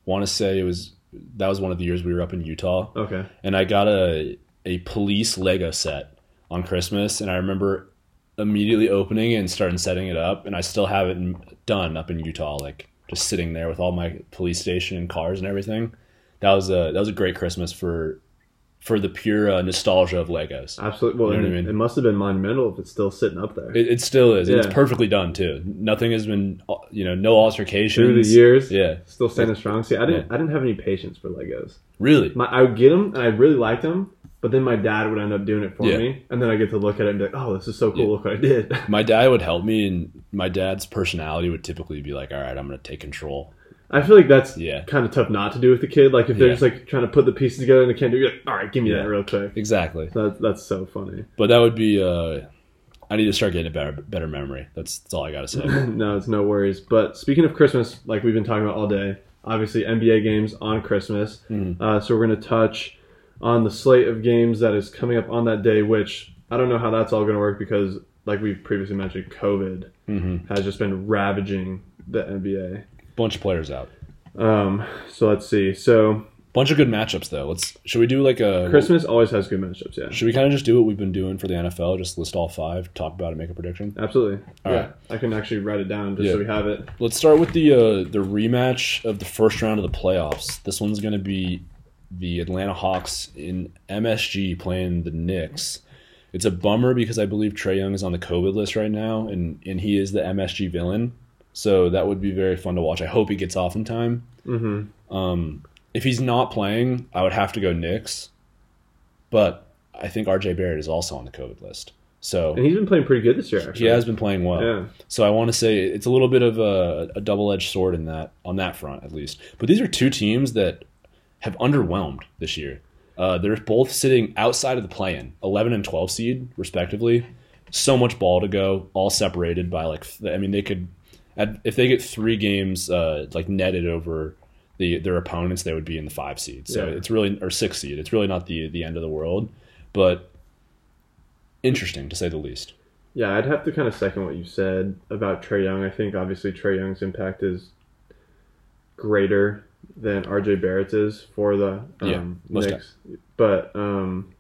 want to say it was that was one of the years we were up in Utah, Okay. and I got a a police Lego set on Christmas, and I remember immediately opening it and starting setting it up, and I still have it done up in Utah, like just sitting there with all my police station and cars and everything. That was a that was a great Christmas for for the pure uh, nostalgia of Legos. Absolutely. Well, You know and I mean? it must have been monumental if it's still sitting up there. It, it still is. and It's perfectly done too. Nothing has been, uh, you know, no altercations. Through the years, Yeah, still standing strong. See, I didn't. Yeah. I didn't have any patience for Legos. really. My, I would get them, and I really liked them. But then my dad would end up doing it for Yeah. me, and then I get to look at it and be like, "Oh, this is so cool! Yeah. Look what I did." My dad would help me, and my dad's personality would typically be like, "All right, I'm going to take control." I feel like that's Yeah. kind of tough not to do with the kid. Like if they're Yeah. just like trying to put the pieces together and they can't do, it, you're like, "All right, give me Yeah. that real quick." Exactly. That, that's so funny. But that would be. Uh, I need to start getting a better better memory. That's that's all I got to say. no, it's no worries. But speaking of Christmas, like we've been talking about all day, obviously NBA games on Christmas. Mhm. Uh, so we're going to touch on the slate of games that is coming up on that day, which I don't know how that's all going to work because, like we previously mentioned, COVID hmm has just been ravaging the NBA. Bunch of players out. Um, so let's see. So Bunch of good matchups though. Let's should we do like a Christmas always has good matchups. Yeah, Should we kind of just do what we've been doing for the NFL? Just list all five, talk about it, make a prediction. absolutely. All yeah, right. I can actually write it down just Yeah. so we have it. Let's start with the uh, the rematch of the first round of the playoffs. This one's going to be the Atlanta Hawks in MSG playing the Knicks. It's a bummer because I believe Trae Young is on the COVID list right now, and and he is the MSG villain. So that would be very fun to watch. I hope he gets off in time. Mm-hmm. Um, if he's not playing, I would have to go Knicks, but I think RJ Barrett is also on the COVID list. So And he's been playing pretty good this year. Actually, he has been playing well. Yeah. So I want to say it's a little bit of a, a double-edged sword in that on that front at least. But these are two teams that have underwhelmed this year. Uh, they're both sitting outside of the play-in, 11 and 12 seed respectively. So much ball to go, all separated by like I mean they could at, if they get three games uh, like netted over the their opponents, they would be in the five seed. So Yeah. it's really or six seed. It's really not the the end of the world, but interesting to say the least. Yeah, I'd have to kind of second what you said about Trae Young. I think obviously Trae Young's impact is greater than RJ Barrett's is for the um, Yeah, Knicks. But um,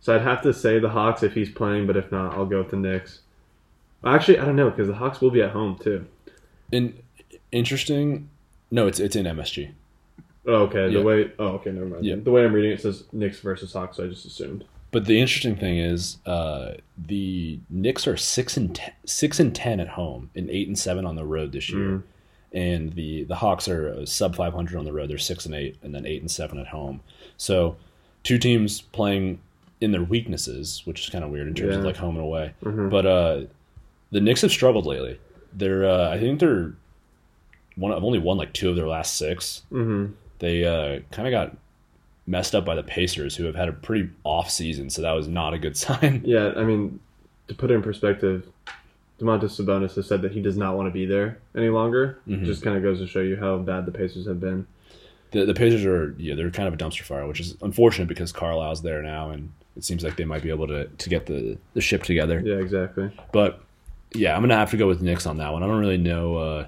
so I'd have to say the Hawks if he's playing, but if not, I'll go with the Knicks. Actually, I don't know because the Hawks will be at home too. And interesting. No, it's it's in MSG. Oh, okay. The Yeah. way oh okay, never mind. Yeah. The way I'm reading it says Knicks versus Hawks, so I just assumed. But the interesting thing is, uh, the Knicks are six and ten, six and ten at home, and eight and seven on the road this year. Mm. And the the Hawks are sub five hundred on the road. They're six and eight, and then eight and seven at home. So, two teams playing in their weaknesses, which is kind of weird in terms of like home and away. Mhm. But uh, the Knicks have struggled lately. They're uh, I think they're one. I've only won like two of their last six. Mm-hmm. they uh, kind of got messed up by the Pacers, who have had a pretty off season. So that was not a good sign. Yeah, I mean, to put it in perspective, Domantas Sabonis has said that he does not want to be there any longer. Mhm. Just kind of goes to show you how bad the Pacers have been. The, the Pacers are yeah, they're kind of a dumpster fire, which is unfortunate because Carlisle's there now, and it seems like they might be able to to get the the ship together. Yeah, exactly. But yeah, I'm gonna have to go with Knicks on that one. I don't really know uh,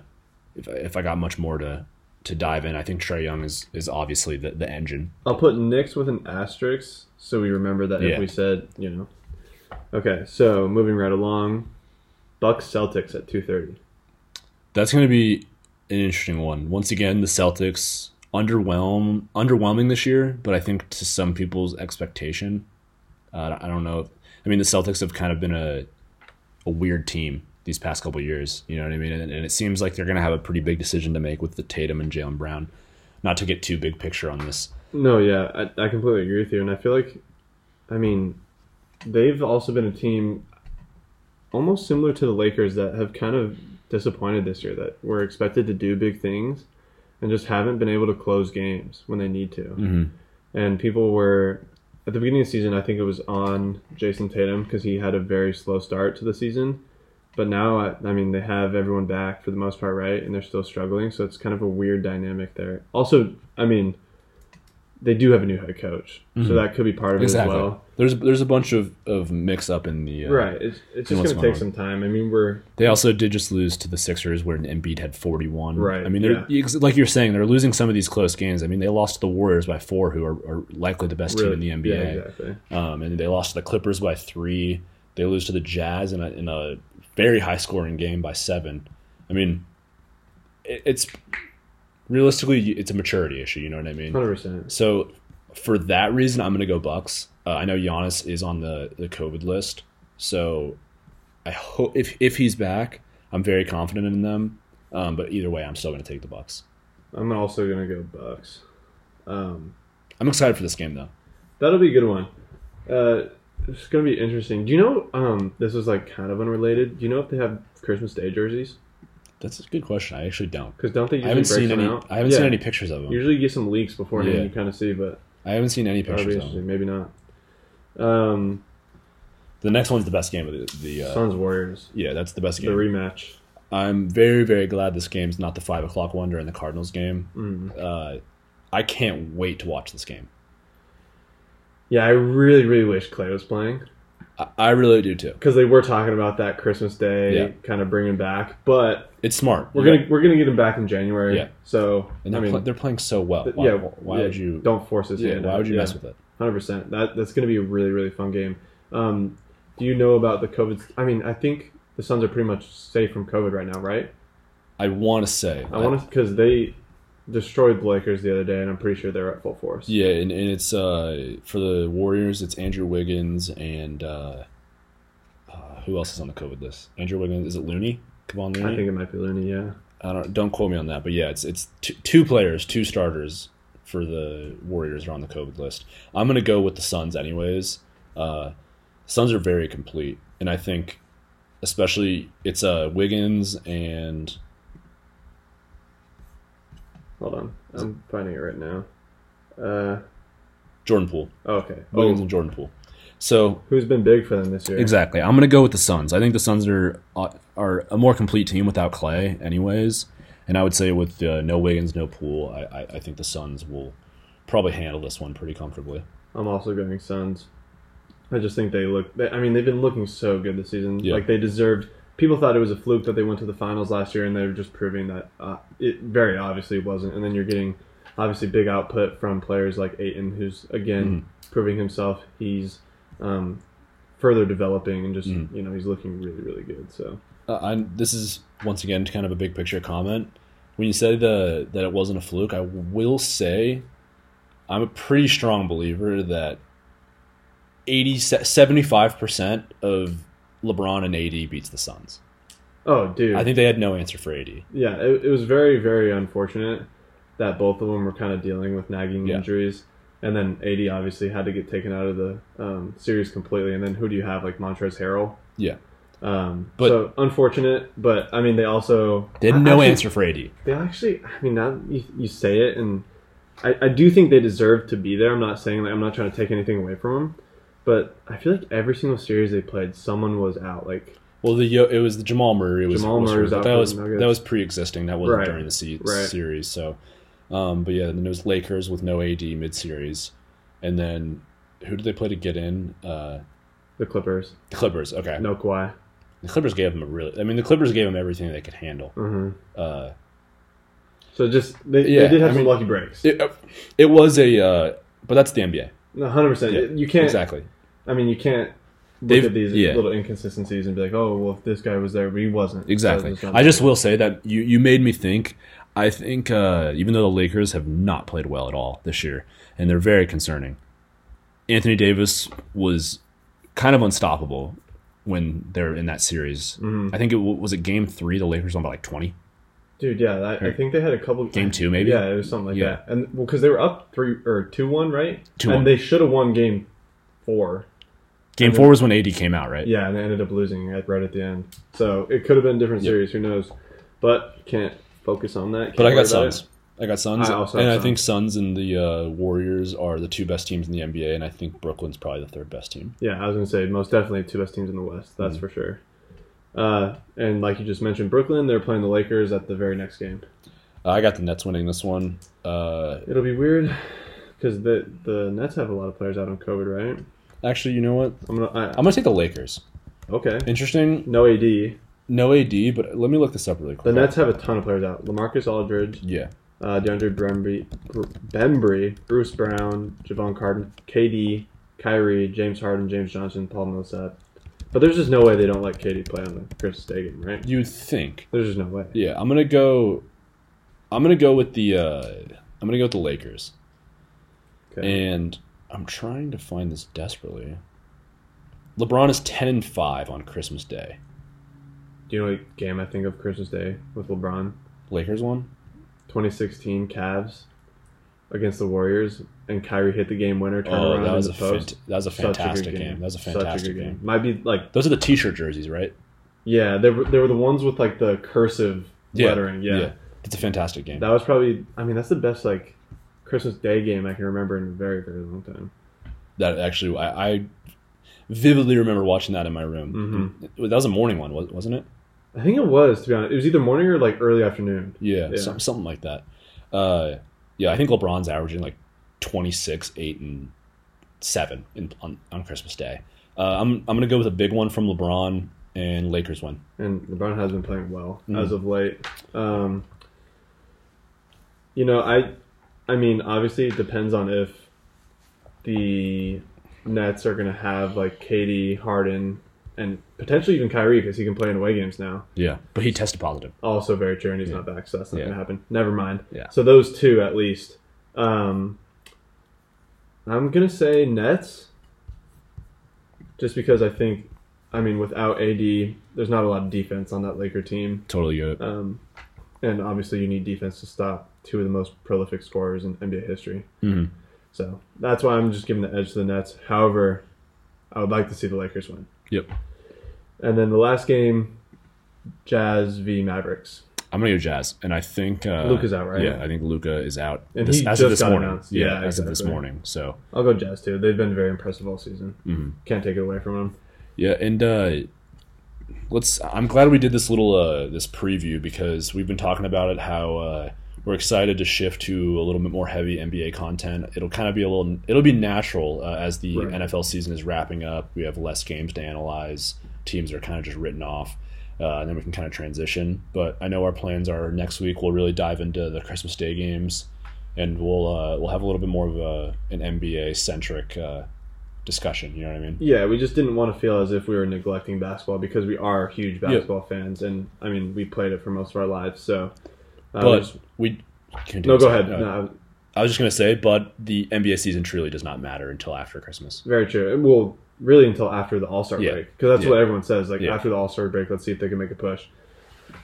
if I, if I got much more to to dive in. I think Trae Young is is obviously the the engine. I'll put Knicks with an asterisk so we remember that Yeah. if we said, you know. Okay, so moving right along, Bucks Celtics at two thirty. That's going to be an interesting one. Once again, the Celtics underwhelm underwhelming this year, but I think to some people's expectation, uh, I don't know. I mean, the Celtics have kind of been a a weird team these past couple years. You know what I mean? And, and it seems like they're going to have a pretty big decision to make with the Tatum and Jaylen Brown. Not to get too big picture on this. No, yeah, I, I completely agree with you, and I feel like, I mean, they've also been a team almost similar to the Lakers that have kind of disappointed this year. That were expected to do big things, and just haven't been able to close games when they need to. Mm-hmm. And people were at the beginning of the season. I think it was on Jayson Tatum because he had a very slow start to the season. But now, I, I mean, they have everyone back for the most part, right? And they're still struggling, so it's kind of a weird dynamic there. Also, I mean, they do have a new head coach, Mhm. so that could be part of Exactly. it as well. There's there's a bunch of, of mix up in the uh, Right. It's, it's just going to take on. some time. I mean, we're They also did just lose to the Sixers, where Embiid had 41. Right, I mean, they're ex- like you're saying, they're losing some of these close games. I mean, they lost to the Warriors by four, who are, are likely the best really team in the Yeah, NBA. exactly. um, and they lost to the Clippers by three. They lose to the Jazz in a, in a very high scoring game by seven. I mean, it, it's realistically it's a maturity issue. You know what I mean? Hundred percent. So for that reason, I'm gonna go Bucks. Uh, I know Giannis is on the the COVID list, so I hope if if he's back, I'm very confident in them. Um, but either way, I'm still gonna take the Bucks. I'm also gonna go Bucks. Um, I'm excited for this game though. that'll be a good one. Uh, it's gonna be interesting. Do you know? Um, this is like kind of unrelated. Do you know if they have Christmas Day jerseys? That's a good question. I actually don't. Because don't they usually I haven't break seen them any. out? I haven't Yeah. seen any pictures of them. Usually you get some leaks beforehand. Yeah. You kind of see, but I haven't seen any be pictures of them. interesting. Maybe not. Um, The next one's the best game of the. the uh, Suns Warriors, yeah, that's the best game. the game. rematch. I'm very very glad this game's not the five o'clock one during the Cardinals game. Mm. Uh, I can't wait to watch this game. Yeah, I really, really wish Clay was playing I, I really do too. because they were talking about that Christmas Day Yeah. kind of bringing back, but It's smart. we're gonna we're gonna get him back in January. Yeah. So and I they're, mean, pl- they're playing so well. Why, yeah. why yeah, would you? don't force his Yeah, why out. would you Yeah. mess with it? Hundred percent. That that's going to be a really really fun game. Um, do you know about the COVID? I mean, I think the Suns are pretty much safe from COVID right now, right? I want to say. I want to because they destroyed the Lakers the other day, and I'm pretty sure they're at full force. Yeah, and, and it's uh, for the Warriors. It's Andrew Wiggins and uh, uh, who else is on the COVID list? Andrew Wiggins. Is it Looney? Kevon Looney. I think it might be Looney. Yeah. I don't don't quote me on that, but yeah, it's it's two, two players, two starters for the Warriors are on the COVID list. I'm gonna go with the Suns anyways. Uh, Suns are very complete, and I think especially it's uh Wiggins and Hold on, I'm finding it right now. Uh, Jordan Poole. oh, okay. Wiggins Oh, and Jordan Poole. So who's been big for them this year? Exactly. I'm going to go with the Suns. I think the Suns are uh, are a more complete team without Clay, anyways. And I would say with uh, no Wiggins, no Poole, I, I, I think the Suns will probably handle this one pretty comfortably. I'm also going Suns. I just think they look. They, I mean, they've been looking so good this season. Yeah. Like they deserved. People thought it was a fluke that they went to the finals last year, and they're just proving that uh, it very obviously wasn't. And then you're getting obviously big output from players like Ayton, who's again Mm-hmm. proving himself. He's um, further developing, and just Mhm. you know he's looking really really good. So Uh, I, this is once again kind of a big picture comment. When you say the that it wasn't a fluke, I will say I'm a pretty strong believer that 80 75% of LeBron and AD beats the Suns. oh dude, I think they had no answer for AD. Yeah, it, it was very, very unfortunate that both of them were kind of dealing with nagging Yeah. injuries. And then AD obviously had to get taken out of the um, series completely. And then who do you have? Like Montrezl Harrell? Yeah. Um, But- so unfortunate, but I mean, they also. They had I- no actually- answer for AD. They actually, I mean, now you, you say it, and I, I do think they deserve to be there. I'm not saying, like, I'm not trying to take anything away from them. But I feel like every single series they played, someone was out. Like, Well, the it was the Jamal Murray was Jamal was Murray was out that was that was pre-existing. That wasn't Right. during the se- Right. series. So, um, but yeah, then it was Lakers with no AD mid-series, and then who did they play to get in? Uh, the Clippers, the Clippers. Okay, no Kawhi. the Clippers gave them a really. I mean, the Clippers gave them everything they could handle. hmm Uh, So just, they, Yeah, they did have I some mean- lucky breaks. it, it was a, uh, but that's the NBA. Hundred percent. You can't. exactly. I mean, you can't look They've- at these yeah. little inconsistencies and be like, "Oh, well, if this guy was there, but he wasn't." Exactly. So I just will say that you, you made me think. I think uh, even though the Lakers have not played well at all this year, and they're very concerning, Anthony Davis was kind of unstoppable when they're in that series. Mhm. I think it was it game three. The Lakers won by like twenty. dude. Yeah, that, I think they had a couple. Game two, maybe? Yeah, it was something like Yeah. that. And well, because they were up three or two one, right? 2-1. And they should have won game four. Game And four was when AD came out, right? Yeah, and they ended up losing at, right at the end. So it could have been a different Yep. series. Who knows? But can't focus on that. But Can't I got about Suns. I got Suns, I also and have I think Suns and the uh, Warriors are the two best teams in the NBA, and I think Brooklyn's probably the third best team. Yeah, I was gonna say most definitely two best teams in the West. That's Mhm. for sure. Uh, and like you just mentioned, Brooklyn, they're playing the Lakers at the very next game. I got the Nets winning this one. Uh, It'll be weird because the the Nets have a lot of players out on COVID, right? Actually, you know what? I'm gonna. I, I'm gonna take the Lakers. okay. Interesting. No AD. No AD, but let me look this up really quick. The. Nets have a ton of players out. Lamarcus Aldridge, Yeah. uh, DeAndre Bembry, Bembry, Bruce Brown, Jevon Carter, KD, Kyrie, James Harden, James Johnson, Paul Millsap. But there's just no way they don't let KD play on the Chris game, right? You would think. There's just no way. Yeah, I'm gonna go. I'm gonna go with the. Uh, I'm gonna go with the Lakers. Okay. And I'm trying to find this desperately. LeBron is 10 and 5 on Christmas Day. Do you know what game I think of Christmas Day with LeBron? Lakers one? 2016 Cavs against the Warriors, and Kyrie hit the game winner, turned Oh, around that in was the a post. fant- that was a Such good fantastic game. That was a fantastic good game. Might be like Those are the t-shirt jerseys, right? yeah, they were they were the ones with like the cursive lettering. Yeah. It's a fantastic game. that was probably. I mean, that's the best like Christmas Day game I can remember in a very very long time. that actually I, I vividly remember watching that in my room. Mm-hmm. That was a morning one, wasn't it? I think it was to be honest. It was either morning or like early afternoon. Yeah, Yeah. Some, something like that. Uh, yeah, I think LeBron's averaging like 26, 8, and 7 in, on, on Christmas Day. Uh, I'm, I'm going to go with a big one from LeBron and Lakers win. and LeBron has been playing well Mhm. as of late. Um, you know, I, I mean, obviously it depends on if the Nets are going to have like KD, Harden, and potentially even Kyrie because he can play in away games now. Yeah. But he tested positive. Also very true, and he's Yeah. not back, so that's not Yeah. going to happen. Never mind. Yeah. So those two at least. Um, I'm gonna say Nets, just because I think, I mean, without AD, there's not a lot of defense on that Laker team. Totally it. Um, and obviously, you need defense to stop two of the most prolific scorers in NBA history. Mhm. So that's why I'm just giving the edge to the Nets. However, I would like to see the Lakers win. Yep. And then the last game, Jazz v Mavericks. I'm going to go Jazz. And I think. Uh, Luka's out, right? Yeah, I think Luka is out. And this, he as of just this got morning. announced. Yeah, Yeah, as of this morning. So. I'll go Jazz too. They've been very impressive all season. mhm. Can't take it away from them. Yeah, and uh, let's. I'm glad we did this little uh, this preview because we've been talking about it. How uh, we're excited to shift to a little bit more heavy NBA content. It'll kind of be a little. It'll be natural uh, as the Right. NFL season is wrapping up. We have less games to analyze. Teams are kind of just written off. Uh, and then we can kind of transition. But I know our plans are next week. We'll really dive into the Christmas Day games, and we'll uh, we'll have a little bit more of a, an NBA centric uh, discussion. You know what I mean? Yeah, we just didn't want to feel as if we were neglecting basketball because we are huge basketball fans, and I mean we played it for most of our lives. So, But just- we. no, go ahead. Uh, No, I was just gonna say, but the NBA season truly does not matter until after Christmas. very true. Well, really until after the All Star Yeah. break because that's Yeah. what everyone says. Like Yeah. after the All Star break, let's see if they can make a push.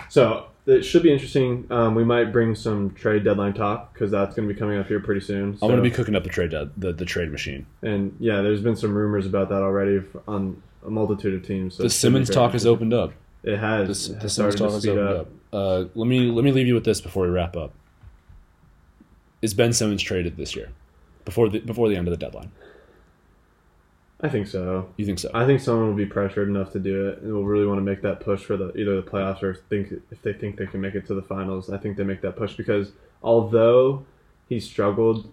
So it should be interesting. Um, we might bring some trade deadline talk because that's going to be coming up here pretty soon. I'm gonna be cooking up the trade uh, the, the trade machine. and yeah, there's been some rumors about that already on a multitude of teams. So the it should be Simmons talk has opened up. It has. The, It has started to speed opened up. Uh, let me let me leave you with this before we wrap up. Is Ben Simmons traded this year, before the before the end of the deadline? I think so. You think so? I think someone will be pressured enough to do it, and will really want to make that push for the either the playoffs or think if they think they can make it to the finals. I think they make that push because although he struggled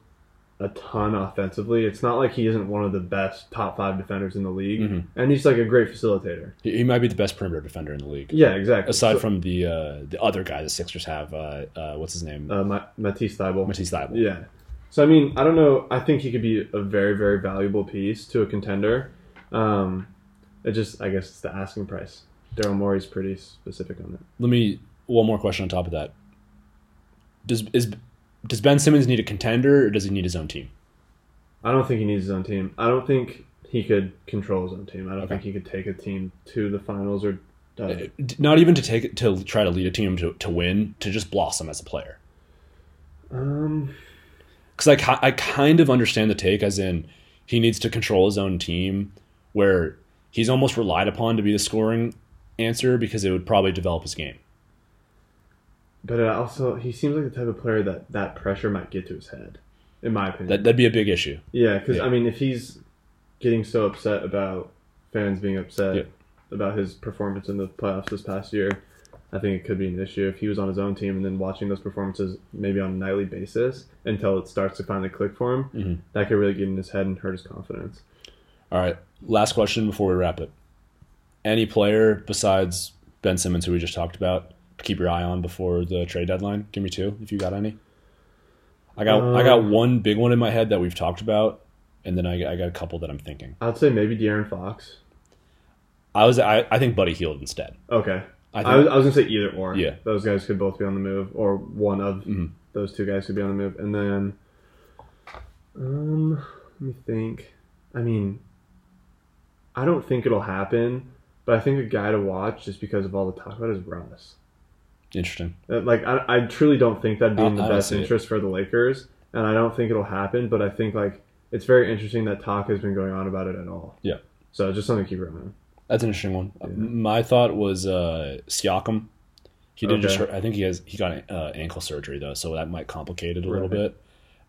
a ton offensively, it's not like he isn't one of the best top five defenders in the league, Mhm. and he's like a great facilitator. he, he might be the best perimeter defender in the league, Yeah, exactly. aside So- from the uh, the other guy the Sixers have. Uh, uh, what's his name? uh, Ma- Matisse Thybulle. Matisse Thybulle. Yeah. So I mean, I don't know. I think he could be a very, very valuable piece to a contender. Um, it just, I guess, it's the asking price. Daryl Morey's pretty specific on it. Let me one more question on top of that. Does is does Ben Simmons need a contender or does he need his own team? I don't think he needs his own team. I don't think he could control his own team. I don't Okay. think he could take a team to the finals or. Uh, Not even to take it to try to lead a team to, to win, to just blossom as a player. um, Because I, I kind of understand the take, as in he needs to control his own team, where he's almost relied upon to be the scoring answer because it would probably develop his game. But it also, he seems like the type of player that that pressure might get to his head, in my opinion. That that'd be a big issue. Yeah, because Yeah. I mean, if he's getting so upset about fans being upset Yeah. about his performance in the playoffs this past year, I think it could be an issue if he was on his own team and then watching those performances maybe on a nightly basis until it starts to finally click for him. Mhm. That could really get in his head and hurt his confidence. All right, last question before we wrap it. Any player besides Ben Simmons, who we just talked about, keep your eye on before the trade deadline? Give me two if you got any. I got I got Um, one big one in my head that we've talked about, and then I, I got a couple that I'm thinking. I'd say maybe De'Aaron Fox. I was I, I think Buddy Hield instead. Okay. I I, was, I was gonna say either or. Yeah. those guys could both be on the move, or one of Mhm. those two guys could be on the move, and then Um, let me think. I mean, I don't think it'll happen, but I think a guy to watch just because of all the talk about is Russ. Interesting. Uh, Like I, I truly don't think that'd be in the I- best see it. interest for the Lakers, and I don't think it'll happen. But I think like it's very interesting that talk has been going on about it at all. Yeah. So just something to keep in mind. That's an interesting one. My thought was uh, Siakam. He did just. Hurt- I think he has. He got uh, ankle surgery though, so that might complicate it a little bit.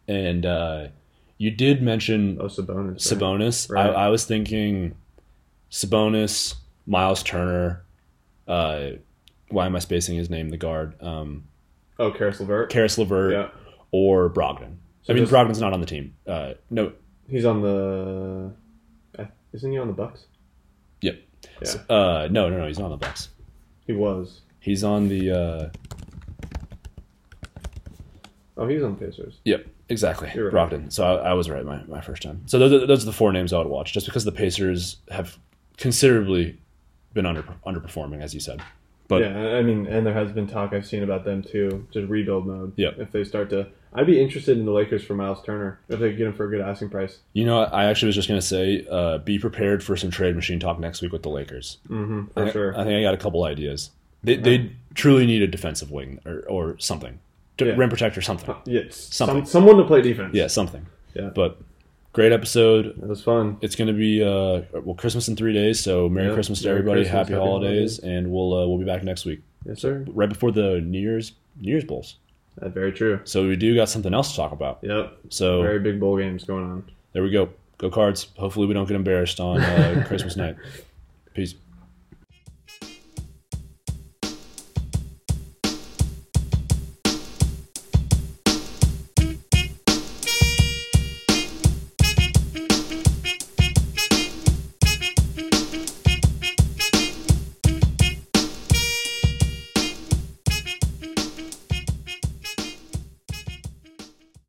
And uh, you did mention Oh, Sabonis. right? Sabonis. Right. I, I was thinking Sabonis, Miles Turner. Uh, why am I spacing his name? The guard, um, Oh, Caris LeVert. Caris LeVert, Yeah. or Brogdon. So I mean, just- Brogdon's not on the team. Uh, no, He's on the. Isn't he on the Bucks? Yep. Yeah. uh, no, no, no. He's not on the Bucks. He was. He's on the. Uh, Oh, he's on the Pacers. Yep, exactly. You're right. Brogdon. So I, I was right my, my first time. So those are, those are the four names I would watch, just because the Pacers have considerably been under underperforming, as you said. But yeah, I mean, and there has been talk I've seen about them too, just rebuild mode. Yeah. If they start to, I'd be interested in the Lakers for Miles Turner if they could get him for a good asking price. you know, I actually was just going to say, uh, be prepared for some trade machine talk next week with the Lakers. Mm-hmm. For I, sure. I think I got a couple ideas. They they truly need a defensive wing or, or something, Yeah. rim protector, something. yes. Something. Some, someone to play defense. Yeah, something. Yeah. But great episode. It was fun. It's going to be uh, well Christmas in three days. So Merry Yep. Christmas to Merry everybody. Christmas, happy, happy holidays, and we'll uh, we'll be back next week, Yes, sir. right before the New Year's New Year's bowls. That's very true. So we do got something else to talk about. Yep. So Very big bowl games going on. there we go. Go cards. Hopefully we don't get embarrassed on uh, Christmas night. Peace.